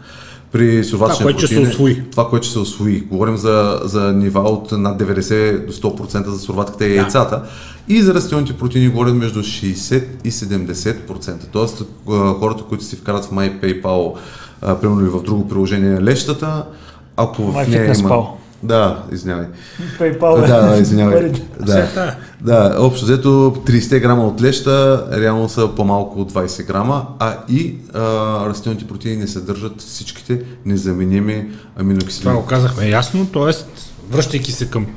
При суроватъчния Това, което ще се е-. Това, което ще се освои. Говорим за, за нива от над 90 до 100% за суроватката и яйцата. И за растителните протеини говорим между 60 и 70%. Тоест, а, хората, които си вкарат в MyPayPal, примерно или в друго приложение лещата, ако в нея има... Да, извинявай. PayPal. Да, да, извинявай. Да, да, общо взето 30 грама от леща реално са по-малко от 20 грама, а и а, растителните протеини не съдържат всичките незаменими аминокиселини. Това го казахме ясно, т.е. връщайки се към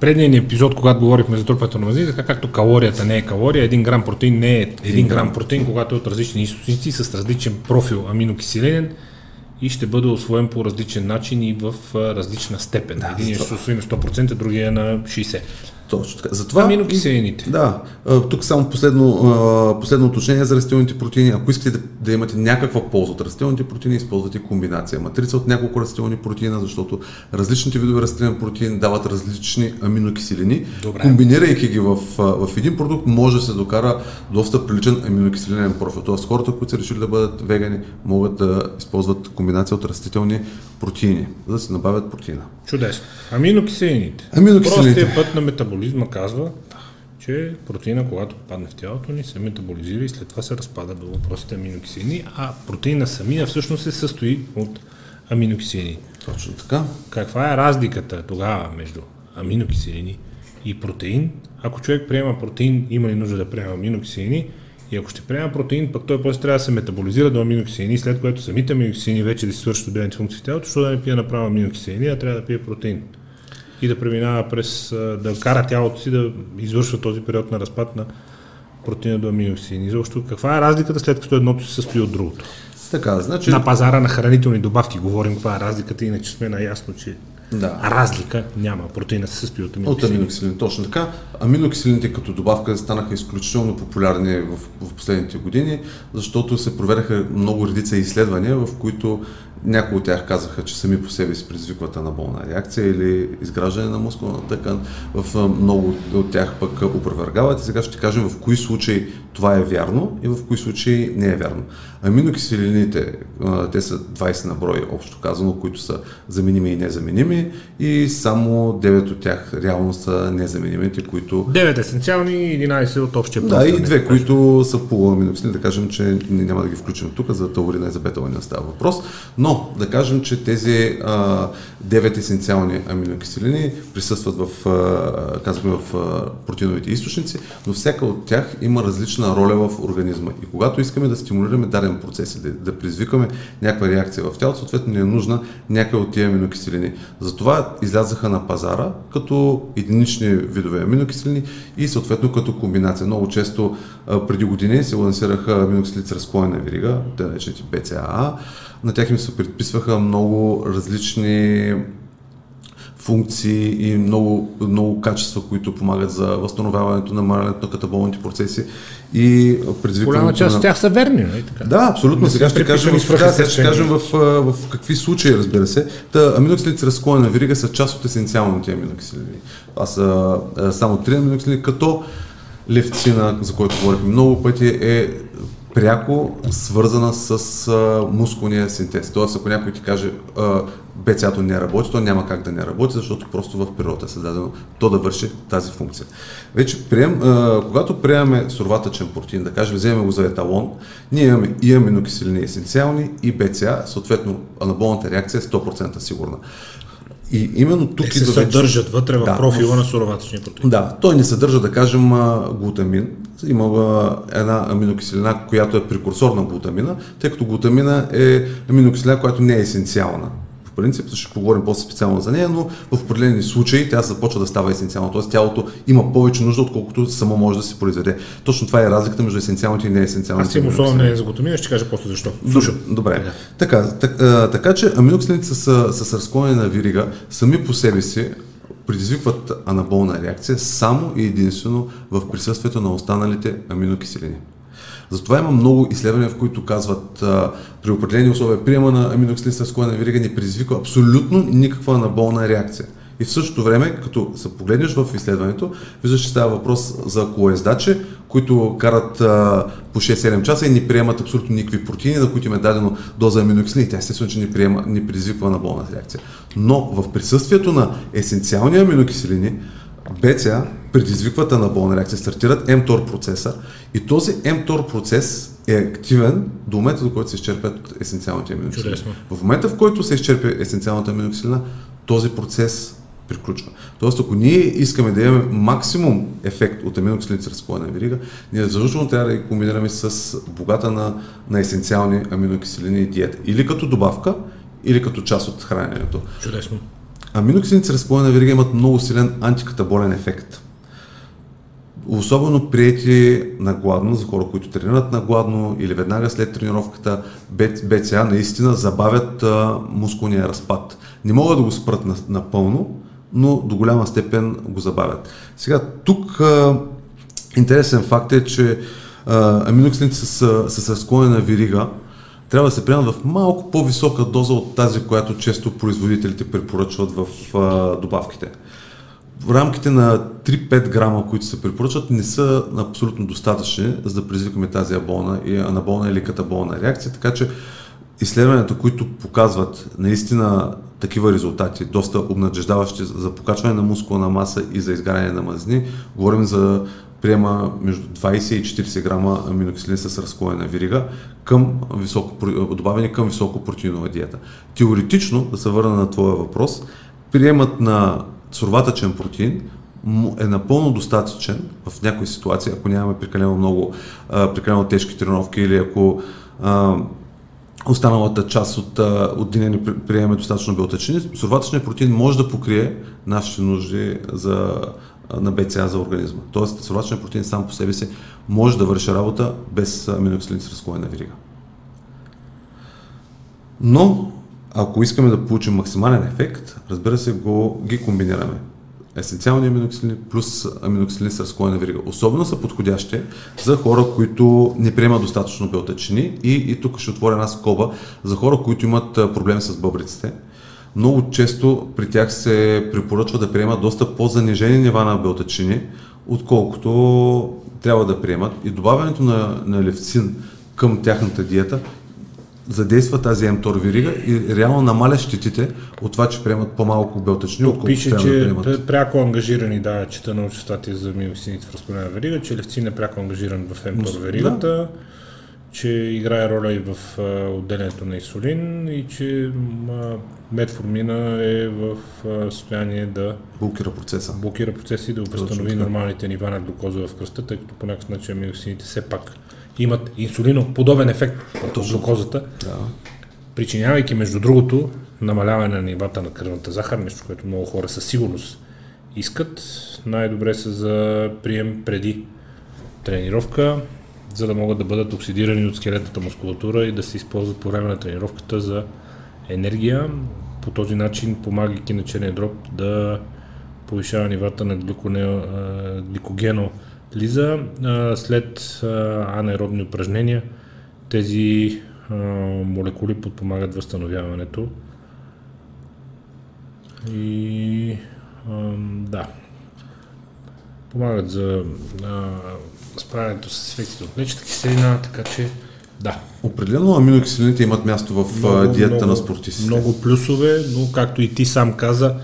предния ни епизод, когато говорихме за трупата на мазнини, така както калорията не е калория, един грам протеин не е един грам протеин, когато е от различни източници с различен профил аминокиселинен и ще бъде освоен по различен начин и в различна степен. Да, Един ще на 100%, другия на 60%. Точно така. Затова Аминокиселините. Да, тук само последно, последно уточнение за растителните протеини. Ако искате да, да имате някаква полза от растителните протеини, използвате комбинация. Матрица от няколко растителни протеина, защото различните видове растителен протеин дават различни аминокиселини. Добре. Комбинирайки ги в, в един продукт, може да се докара доста приличен аминокиселинен профил. Тоест хората, които са решили да бъдат вегани, могат да използват комбинация от растителни протеини, за да се набавят протеина. Чудесно. Аминокиселините. Аминокиселините. Простият път на метаболизма казва, че протеина, когато попадне в тялото ни, се метаболизира и след това се разпада до въпросите аминокиселини, а протеина самия всъщност се състои от аминокиселини. Точно така. Каква е разликата тогава между аминокиселини и протеин? Ако човек приема протеин, има ли нужда да приема аминокиселини? И ако ще приема протеин, пък той после трябва да се метаболизира до аминокиселини, след което самите аминокиселини вече да си свършат отделните функции в тялото, защото да не пие направо аминокиселини, а трябва да пие протеин. И да преминава през, да кара тялото си да извършва този период на разпад на протеина до аминокиселини. Защото каква е разликата след като едното се състои от другото? Така, значи... На пазара на хранителни добавки говорим каква е разликата, иначе сме наясно, че Да. разлика няма. Протеина се състои от От аминокиселини. аминокиселини, точно така. Аминокиселините като добавка станаха изключително популярни в, в последните години, защото се проведаха много редица изследвания, в които някои от тях казаха, че сами по себе си предизвикват анаболна реакция или изграждане на мускулна тъкан. В много от тях пък опровергават и сега ще кажем в кои случаи това е вярно и в кои случаи не е вярно. Аминокиселините, те са 20 на брой, общо казано, които са заменими и незаменими и само 9 от тях реално са незаменимите, които 9 есенциални и 11 от общия да, и две, които са полуаминоксилини, да кажем, че няма да ги включим тук, за таурина и за беталина става въпрос. Но да кажем, че тези а, 9 есенциални аминокиселини присъстват в, а, казахме, в а, протеиновите източници, но всяка от тях има различна роля в организма. И когато искаме да стимулираме даден процес да, да предизвикаме някаква реакция в тялото, съответно ни е нужна някоя от тия аминокиселини. Затова излязаха на пазара като единични видове аминокиселини и съответно като комбинация. Много често а, преди години се лансираха аминокиселини с разклонена верига, те наречените BCAA. На тях им се предписваха много различни функции и много, много качества, които помагат за възстановяването, намалянето на катаболните процеси и предизвикването Голяма част на... от тях са верни, нали така? Да, абсолютно. Не Сега ще кажем, в, да, сега ще кажем в, а, в какви случаи, разбира се. Та, аминокиселините с разклонена верига са част от есенциалните аминокиселини. Това са само три аминокиселини, като левцина, за който говорихме много пъти, е пряко свързана с а, мускулния синтез. Тоест, ако някой ти каже БЦА-то не работи, то няма как да не работи, защото просто в природата е създадено то да върши тази функция. Вече прием, а, когато приемаме сурватъчен протеин, да кажем, вземем го за еталон, ние имаме и аминокиселини есенциални и БЦА, съответно анаболната реакция е 100% сигурна. И именно тук Те се съдържат вътре в да, профила на суроватъчния протеин. Да, той не съдържа, да кажем, глутамин. Има една аминокиселина, която е прекурсор на глутамина, тъй като глутамина е аминокиселина, която не е есенциална принцип, ще поговорим по-специално за нея, но в определени случаи тя започва да става есенциална. Т.е. тялото има повече нужда, отколкото само може да се произведе. Точно това е разликата между есенциалните и неесенциалните. Аз имам особено не е за глутамина, ще кажа после защо. Слушам. Добре. Да. Така, така, така, че аминоксилините с, с разклоне на вирига сами по себе си предизвикват анаболна реакция само и единствено в присъствието на останалите аминокиселини. Затова има много изследвания, в които казват а, при определени условия приема на аминоксилин с на вирига не предизвиква абсолютно никаква анаболна реакция. И в същото време, като се погледнеш в изследването, виждаш, че става въпрос за колоездачи, които карат а, по 6-7 часа и не приемат абсолютно никакви протеини, на които им е дадено доза аминоксилин и тя естествено, че не, приема, не предизвиква на болна реакция. Но в присъствието на есенциални аминокиселини, БЦА предизвикват анаболна реакция, стартират mTOR процеса и този mTOR процес е активен до момента, до който се изчерпят есенциалните аминоксилини. В момента, в който се изчерпи есенциалната аминоксилина, този процес приключва. Тоест, ако ние искаме да имаме максимум ефект от аминоксилините с разклона верига, ние задължително трябва да ги комбинираме с богата на, на есенциални аминокиселини и диета. Или като добавка, или като част от храненето. Чудесно. Аминоксилините с разклона верига имат много силен антикатаболен ефект особено прияти на гладно, за хора, които тренират на гладно или веднага след тренировката, БЦА наистина забавят а, мускулния разпад. Не могат да го спрат напълно, но до голяма степен го забавят. Сега, тук а, интересен факт е, че аминоксилините с, с разклонена вирига. Трябва да се приемат в малко по-висока доза от тази, която често производителите препоръчват в а, добавките. В рамките на 3-5 грама, които се препоръчват, не са абсолютно достатъчни, за да предизвикаме тази аболна, анаболна или катаболна реакция, така че изследванията, които показват наистина такива резултати, доста обнадеждаващи за покачване на мускулна маса и за изгаряне на мазни, говорим за приема между 20 и 40 грама аминокиселин с разклонена вирига към високо, добавени към високо протеинова диета. Теоретично, да се върна на твоя въпрос, приемат на сурватъчен протеин е напълно достатъчен в някои ситуации, ако нямаме прекалено много, прекалено тежки тренировки или ако останалата част от, от деня ни приеме достатъчно белтъчини, сурватъчният протеин може да покрие нашите нужди за, на БЦА за организма. Тоест, сурватъчният протеин сам по себе си може да върши работа без аминоксилин с разклонена верига. Но ако искаме да получим максимален ефект, разбира се, го, ги комбинираме. Есенциални аминоксилини плюс аминоксилини с разклонена верига. Особено са подходящи за хора, които не приемат достатъчно белтъчини и, и тук ще отворя една скоба за хора, които имат проблеми с бъбриците. Много често при тях се препоръчва да приемат доста по-занижени нива на белтъчини, отколкото трябва да приемат. И добавянето на, на левцин към тяхната диета задейства тази mTOR верига и реално намаля щетите от това, че приемат по-малко белтъчни, отколкото пише, че да приемат. пряко ангажирани, да, чета на статия за миоксините в разпределена верига, че левцин е пряко ангажиран в mTOR веригата. Да че играе роля и в отделянето на инсулин и че метформина е в състояние да блокира процеса. Блокира процеса и да възстанови нормалните нива на глюкоза в кръста, тъй като по някакъв начин миоксините все пак имат инсулиноподобен ефект от глюкозата, да. причинявайки между другото намаляване на нивата на кръвната захар, нещо, което много хора със сигурност искат. Най-добре са за прием преди тренировка, за да могат да бъдат оксидирани от скелетната мускулатура и да се използват по време на тренировката за енергия. По този начин, помагайки на черния дроб да повишава нивата на гликогено Лиза, след анаеробни упражнения тези молекули подпомагат възстановяването. И да. помагат за а, справянето с ефектите от млечната киселина, така че да. Определено аминокиселините имат място в много, диетата много, на спортистите. Много плюсове, но както и ти сам каза,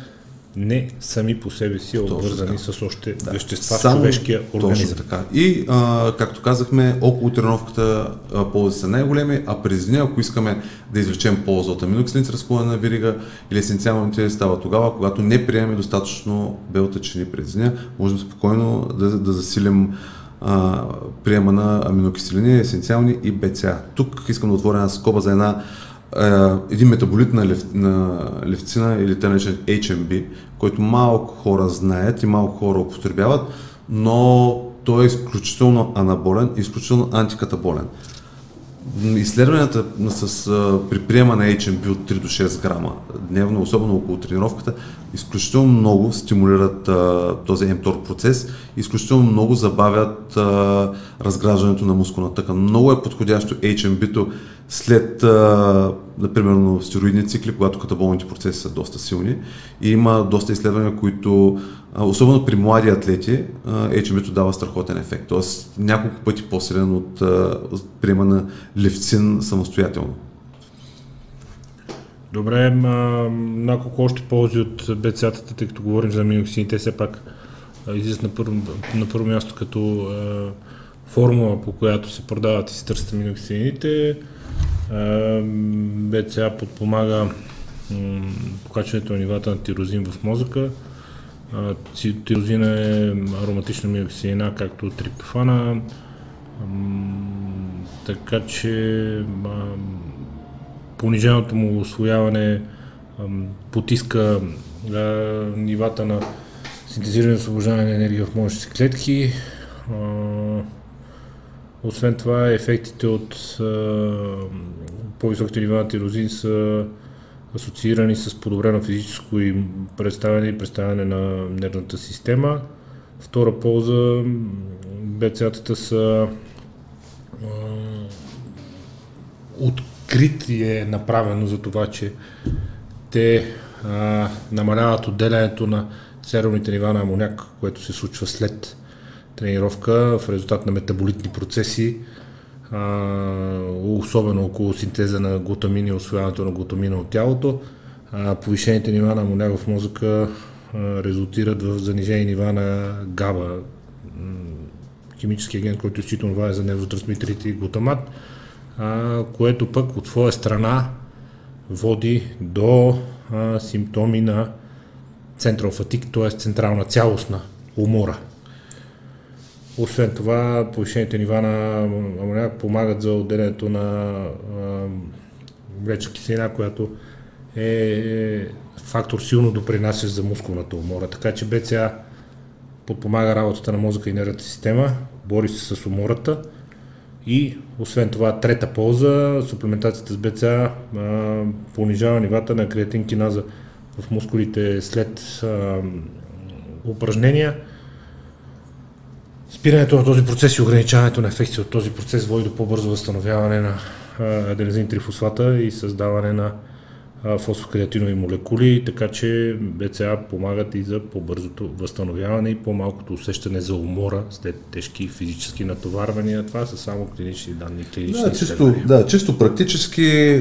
не сами по себе си обвързани с още да. вещества Само, в човешкия организъм. Точно така. И, а, както казахме, около тренировката ползи са най-големи, а през деня, ако искаме да извлечем полза от аминокиселините, разкуване на верига или есенциалните, става тогава, когато не приемем достатъчно белтъчини през деня, можем спокойно да, да засилим а, приема на аминокиселини, есенциални и БЦА. Тук искам да отворя една скоба за една един метаболит на, лев, на левцина или те наречен HMB, който малко хора знаят и малко хора употребяват, но той е изключително анаболен, изключително антикатаболен. Изследванията с, при приема на HMB от 3 до 6 грама дневно, особено около тренировката, изключително много стимулират а, този mTOR процес, изключително много забавят а, разграждането на мускулна тъкан. Много е подходящо HMB-то след, а, например, стероидни цикли, когато катаболните процеси са доста силни. И има доста изследвания, които, особено при млади атлети, HMB-то дава страхотен ефект. Тоест няколко пъти по-силен от, приема на левцин самостоятелно. Добре, ма, няколко още ползи от БЦА-тата, тъй като говорим за аминоксините, все пак излизат на първо, на първо място като а, формула, по която се продават и се търсят аминоксините. БЦА подпомага покачването на нивата на тирозин в мозъка. Тирозина е ароматична миоксиена, както триптофана, така че пониженото му освояване потиска нивата на синтезиране и освобождаване на енергия в мозъчните клетки. Освен това, ефектите от по-високите нива на тирозин са асоциирани с подобрено физическо и представяне и представяне на нервната система. Втора полза, БЦА-тата са а, открит е направено за това, че те а, намаляват отделянето на серумните нива на амоняк, което се случва след тренировка в резултат на метаболитни процеси, особено около синтеза на глутамин и освояването на глутамина от тялото. А, повишените нива на амоняк в мозъка резултират в занижени нива на габа, химически агент, който е изключително важен за невротрансмитерите и глутамат, което пък от своя страна води до симптоми на централ фатик, т.е. централна цялостна умора. Освен това, повишените нива на амоняк помагат за отделянето на млечна киселина, която е фактор силно допринася за мускулната умора. Така че БЦА подпомага работата на мозъка и нервната система, бори се с умората и освен това трета полза, суплементацията с БЦА понижава нивата на креатин киназа в мускулите след а, упражнения Спирането на този процес и ограничаването на ефекти от този процес води до по-бързо възстановяване на аденезин трифосфата и създаване на фосфокреатинови молекули, така че БЦА помагат и за по-бързото възстановяване и по-малкото усещане за умора след тежки физически натоварвания. Това са само клинични данни, клинични да, чисто, да, чисто практически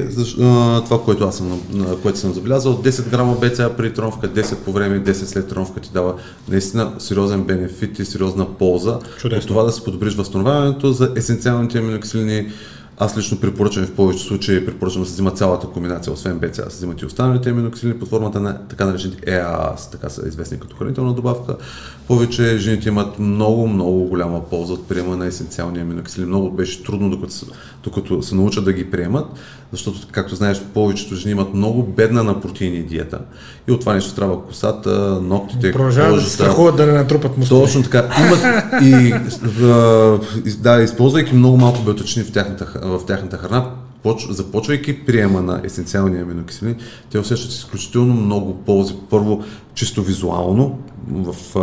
това, което аз съм, което съм забелязал, 10 грама БЦА при тренировка, 10 по време, 10 след тренировка ти дава наистина сериозен бенефит и сериозна полза Чудесно. от това да се подобриш възстановяването за есенциалните аминокиселини, аз лично препоръчвам в повечето случаи, препоръчвам да се взима цялата комбинация, освен БЦА, да се взимат и останалите аминоксилини под формата на така наречените ЕААС, така са известни като хранителна добавка. Повече жените имат много, много голяма полза от приема на есенциални аминоксилини. Много беше трудно, докато, докато се научат да ги приемат, защото, както знаеш, повечето жени имат много бедна на протеини диета. И от това нещо трябва косата, ногтите, Продължават да се страхуват да не натрупат мускули. Точно така. Имат и, да, използвайки много малко белтъчини в тяхната, в тяхната храна, започвайки приема на есенциални аминокиселини, те усещат изключително много ползи. Първо, чисто визуално, в,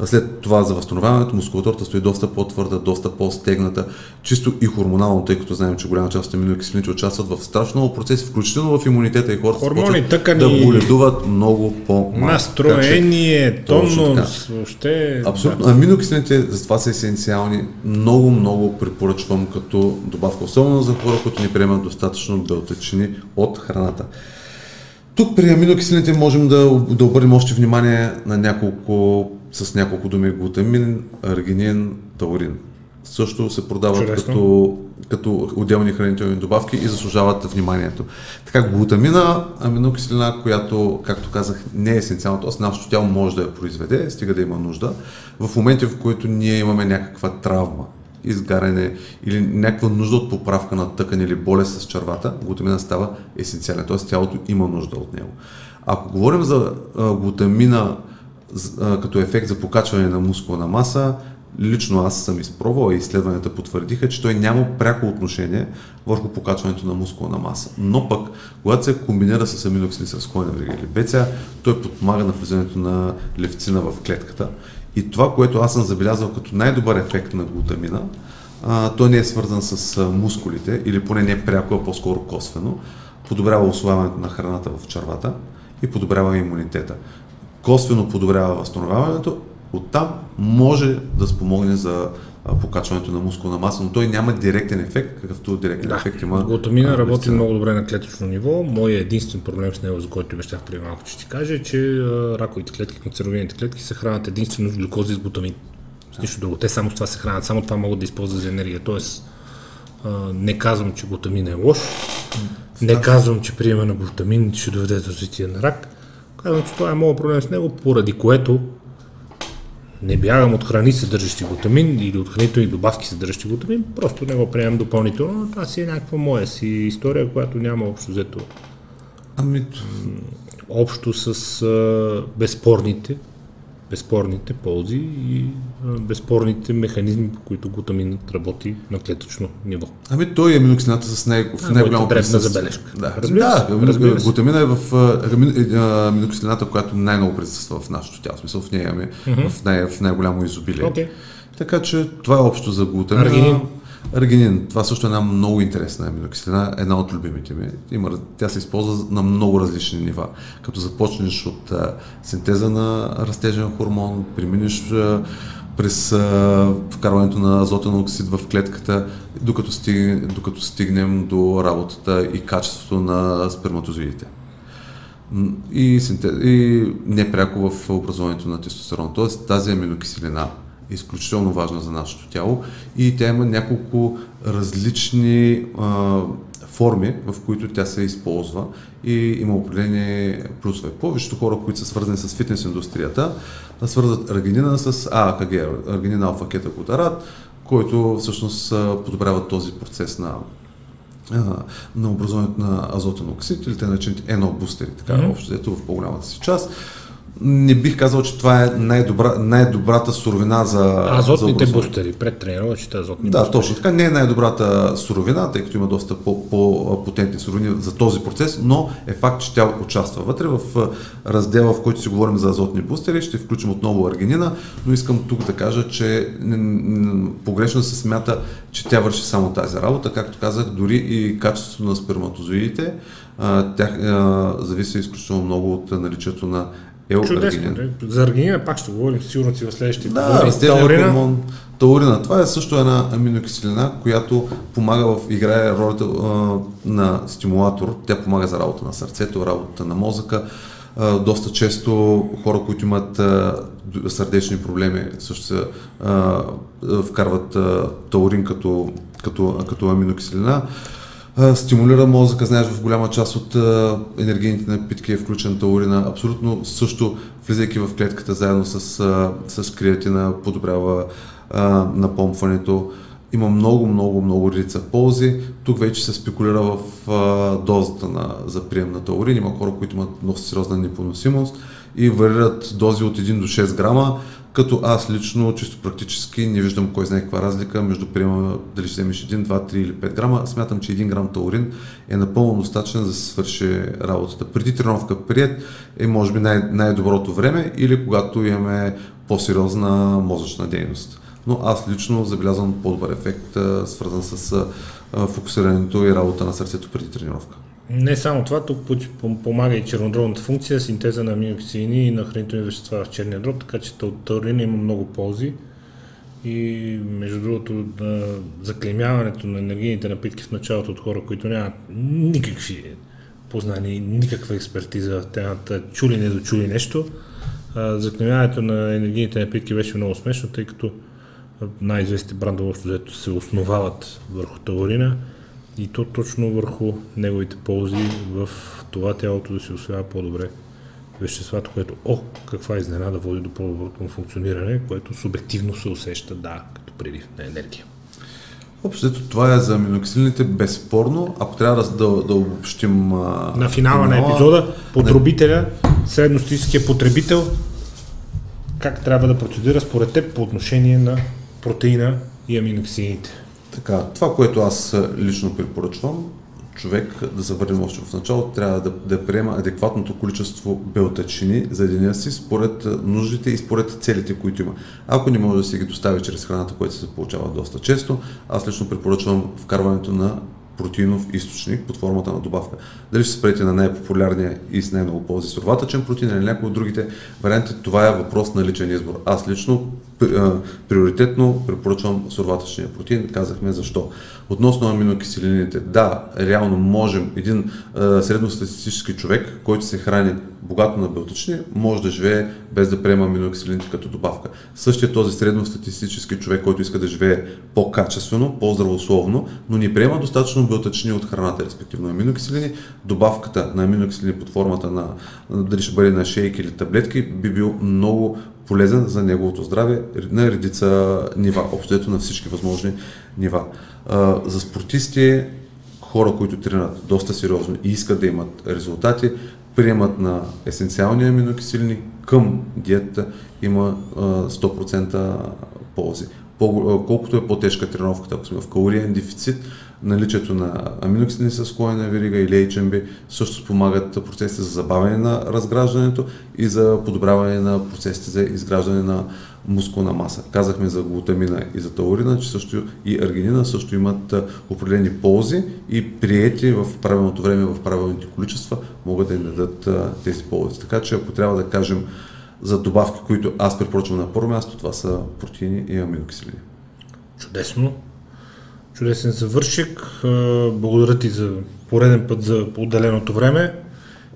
а, след това за възстановяването мускулатурата стои доста по-твърда, доста по-стегната, чисто и хормонално, тъй като знаем, че голяма част от аминокиселините участват в страшно много процеси, включително в имунитета и хората Хормони, тъкани, да боледуват много по-малко. Настроение, тонус, въобще... Абсолютно. Да. Аминокиселините затова са есенциални. Много, много препоръчвам като добавка, особено за хора, които ни приемат достатъчно белтъчини от храната. Тук при аминокиселините можем да, да обърнем още внимание на няколко, с няколко думи глутамин, аргинин, таурин. Също се продават като, като отделни хранителни добавки и заслужават вниманието. Така, глутамина, аминокиселина, която, както казах, не е есенциална, т.е. нашето тяло може да я произведе, стига да има нужда. В моменти, в които ние имаме някаква травма, изгаряне или някаква нужда от поправка на тъкан или болест с червата, глутамина става есенциален, т.е. тялото има нужда от него. Ако говорим за глутамина като ефект за покачване на мускулна маса, лично аз съм изпробвал и изследванията потвърдиха, че той няма пряко отношение върху покачването на мускулна маса. Но пък, когато се комбинира с аминоксили с хойна верига или БЦА, той подпомага на влизането на левцина в клетката и това, което аз съм забелязал като най-добър ефект на глутамина, а, той не е свързан с мускулите, или поне не е пряко, а по-скоро косвено. Подобрява освояването на храната в червата и подобрява имунитета. Косвено подобрява възстановяването, оттам може да спомогне за покачването на мускулна маса, но той няма директен ефект, какъвто директен да, ефект има. Глутамина работи много добре на клетъчно ниво. Моят единствен проблем с него, за който обещах преди малко, че ти кажа, е, че раковите клетки, канцерогените клетки се хранят единствено с глюкоза и с глутамин. С нищо друго. Те само с това се хранят, само това могат да използват за енергия. Тоест, не казвам, че глутамин е лош, не казвам, че приема на глутамин ще доведе до развитие на рак. Казвам, че това е моят проблем с него, поради което не бягам от храни, съдържащи глутамин или от хранителни добавки, съдържащи глутамин, просто не го приемам допълнително. Това си е някаква моя си история, която няма общо взето ами... общо с а, безспорните безспорните ползи и безспорните механизми, по които глутаминът работи на клетъчно ниво. Ами той е аминоксината с най- в най-голямо присъствие. забележка. Да, разбира да, разбира глутамина е в аминокиселината, която най-много присъства в нашото тяло. В смисъл в нея имаме mm-hmm. в, най- в най-голямо изобилие. Okay. Така че това е общо за глутамина. Аргинин. Аргинин, това също е една много интересна аминокиселина, една от любимите ми. Има, тя се използва на много различни нива. Като започнеш от а, синтеза на растежен хормон, преминеш а, през а, вкарването на азотен оксид в клетката, докато, стиг, докато стигнем до работата и качеството на сперматозоидите. И, синтез, и непряко в образуването на тестостерон. Тоест тази аминокиселина изключително важна за нашето тяло и тя има няколко различни а, форми, в които тя се използва и има определени плюсове. Повечето хора, които са свързани с фитнес индустрията, свързват аргинина с АКГ, аргинин алфа кетакотарат, който всъщност подобрява този процес на на образуването на азотен оксид или те наречените NO бустери, така mm-hmm. общо в по-голямата си част не бих казал, че това е най-добра, най-добрата суровина за. Азотните за бустери, предтренировъчните азотни да, бустери. точно така. Не е най-добрата суровина, тъй като има доста по-потентни суровини за този процес, но е факт, че тя участва вътре. В раздела, в който си говорим за азотни бустери, ще включим отново аргинина, но искам тук да кажа, че погрешно се смята, че тя върши само тази работа. Както казах, дори и качеството на сперматозоидите, тях зависи изключително много от наличието на е Чудесно. За аргинина пак ще говорим сигурно си в следващите да, таурина. Хормон, таурина. Това е също една аминокиселина, която помага в играе ролята а, на стимулатор. Тя помага за работа на сърцето, работа на мозъка. А, доста често хора, които имат а, сърдечни проблеми, също се а, вкарват а, таурин като, като, като аминокиселина стимулира мозъка, знаеш, в голяма част от енергийните напитки е включен таурина. Абсолютно също, влизайки в клетката заедно с, с креатина, подобрява напомпването. Има много, много, много редица ползи. Тук вече се спекулира в а, дозата на, за прием на таурин. Има хора, които имат много сериозна непоносимост и варират дози от 1 до 6 грама като аз лично, чисто практически, не виждам кой знае каква разлика между приема дали ще вземеш 1, 2, 3 или 5 грама. Смятам, че 1 грам таурин е напълно достатъчен за да се свърши работата. Преди тренировка прият е може би най- най-доброто време или когато имаме по-сериозна мозъчна дейност. Но аз лично забелязвам по-добър ефект, свързан с фокусирането и работа на сърцето преди тренировка. Не само това, тук помага и чернодробната функция, синтеза на аминокисини и на хранителни вещества в черния дроб, така че таурина има много ползи. И между другото, заклемяването на енергийните напитки в началото от хора, които нямат никакви познания, никаква експертиза в темата, чули не дочули нещо, заклемяването на енергийните напитки беше много смешно, тъй като най-известните брандове, общо се основават върху таурина и то точно върху неговите ползи в това тялото да се освоява по-добре веществата, което, о, каква изненада води до по-доброто функциониране, което субективно се усеща, да, като прилив на енергия. Общото това е за аминокиселините безспорно. Ако трябва да, да, да обобщим... На финала на епизода, потребителя, средностатистическия потребител, как трябва да процедира според теб по отношение на протеина и аминокиселините? Така, това, което аз лично препоръчвам, човек, да се върнем още в началото, трябва да, да приема адекватното количество белтачини за деня си според нуждите и според целите, които има. Ако не може да си ги достави чрез храната, която се получава доста често, аз лично препоръчвам вкарването на протеинов източник под формата на добавка. Дали ще спрете на най-популярния и с най-много ползи сурватъчен протеин или някои от другите варианти, това е въпрос на личен избор. Аз лично приоритетно препоръчвам сурватъчния протеин. Казахме защо. Относно аминокиселините, да, реално можем един а, средностатистически човек, който се храни богато на белтъчни, може да живее без да приема аминокиселините като добавка. Същия този средностатистически човек, който иска да живее по-качествено, по-здравословно, но не приема достатъчно белтъчни от храната, респективно аминокиселини, добавката на аминокиселини под формата на дали ще бъде на шейки или таблетки, би бил много полезен за неговото здраве на редица нива, общото на всички възможни нива. За спортисти, хора, които тренират доста сериозно и искат да имат резултати, приемат на есенциални аминокиселини към диетата има 100% ползи. колкото е по-тежка тренировката, ако сме в калориен дефицит, наличието на аминоксидни с на верига или HMB също спомагат процесите за забавяне на разграждането и за подобряване на процесите за изграждане на мускулна маса. Казахме за глутамина и за таурина, че също и аргинина също имат определени ползи и приети в правилното време, в правилните количества, могат да им дадат тези ползи. Така че ако трябва да кажем за добавки, които аз препоръчвам на първо място, това са протеини и аминокиселини. Чудесно. Чудесен завършик. Благодаря ти за пореден път за отделеното време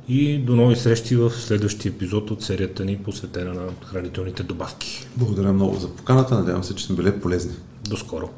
и до нови срещи в следващия епизод от серията ни, посветена на хранителните добавки. Благодаря много за поканата. Надявам се, че сме били полезни. До скоро.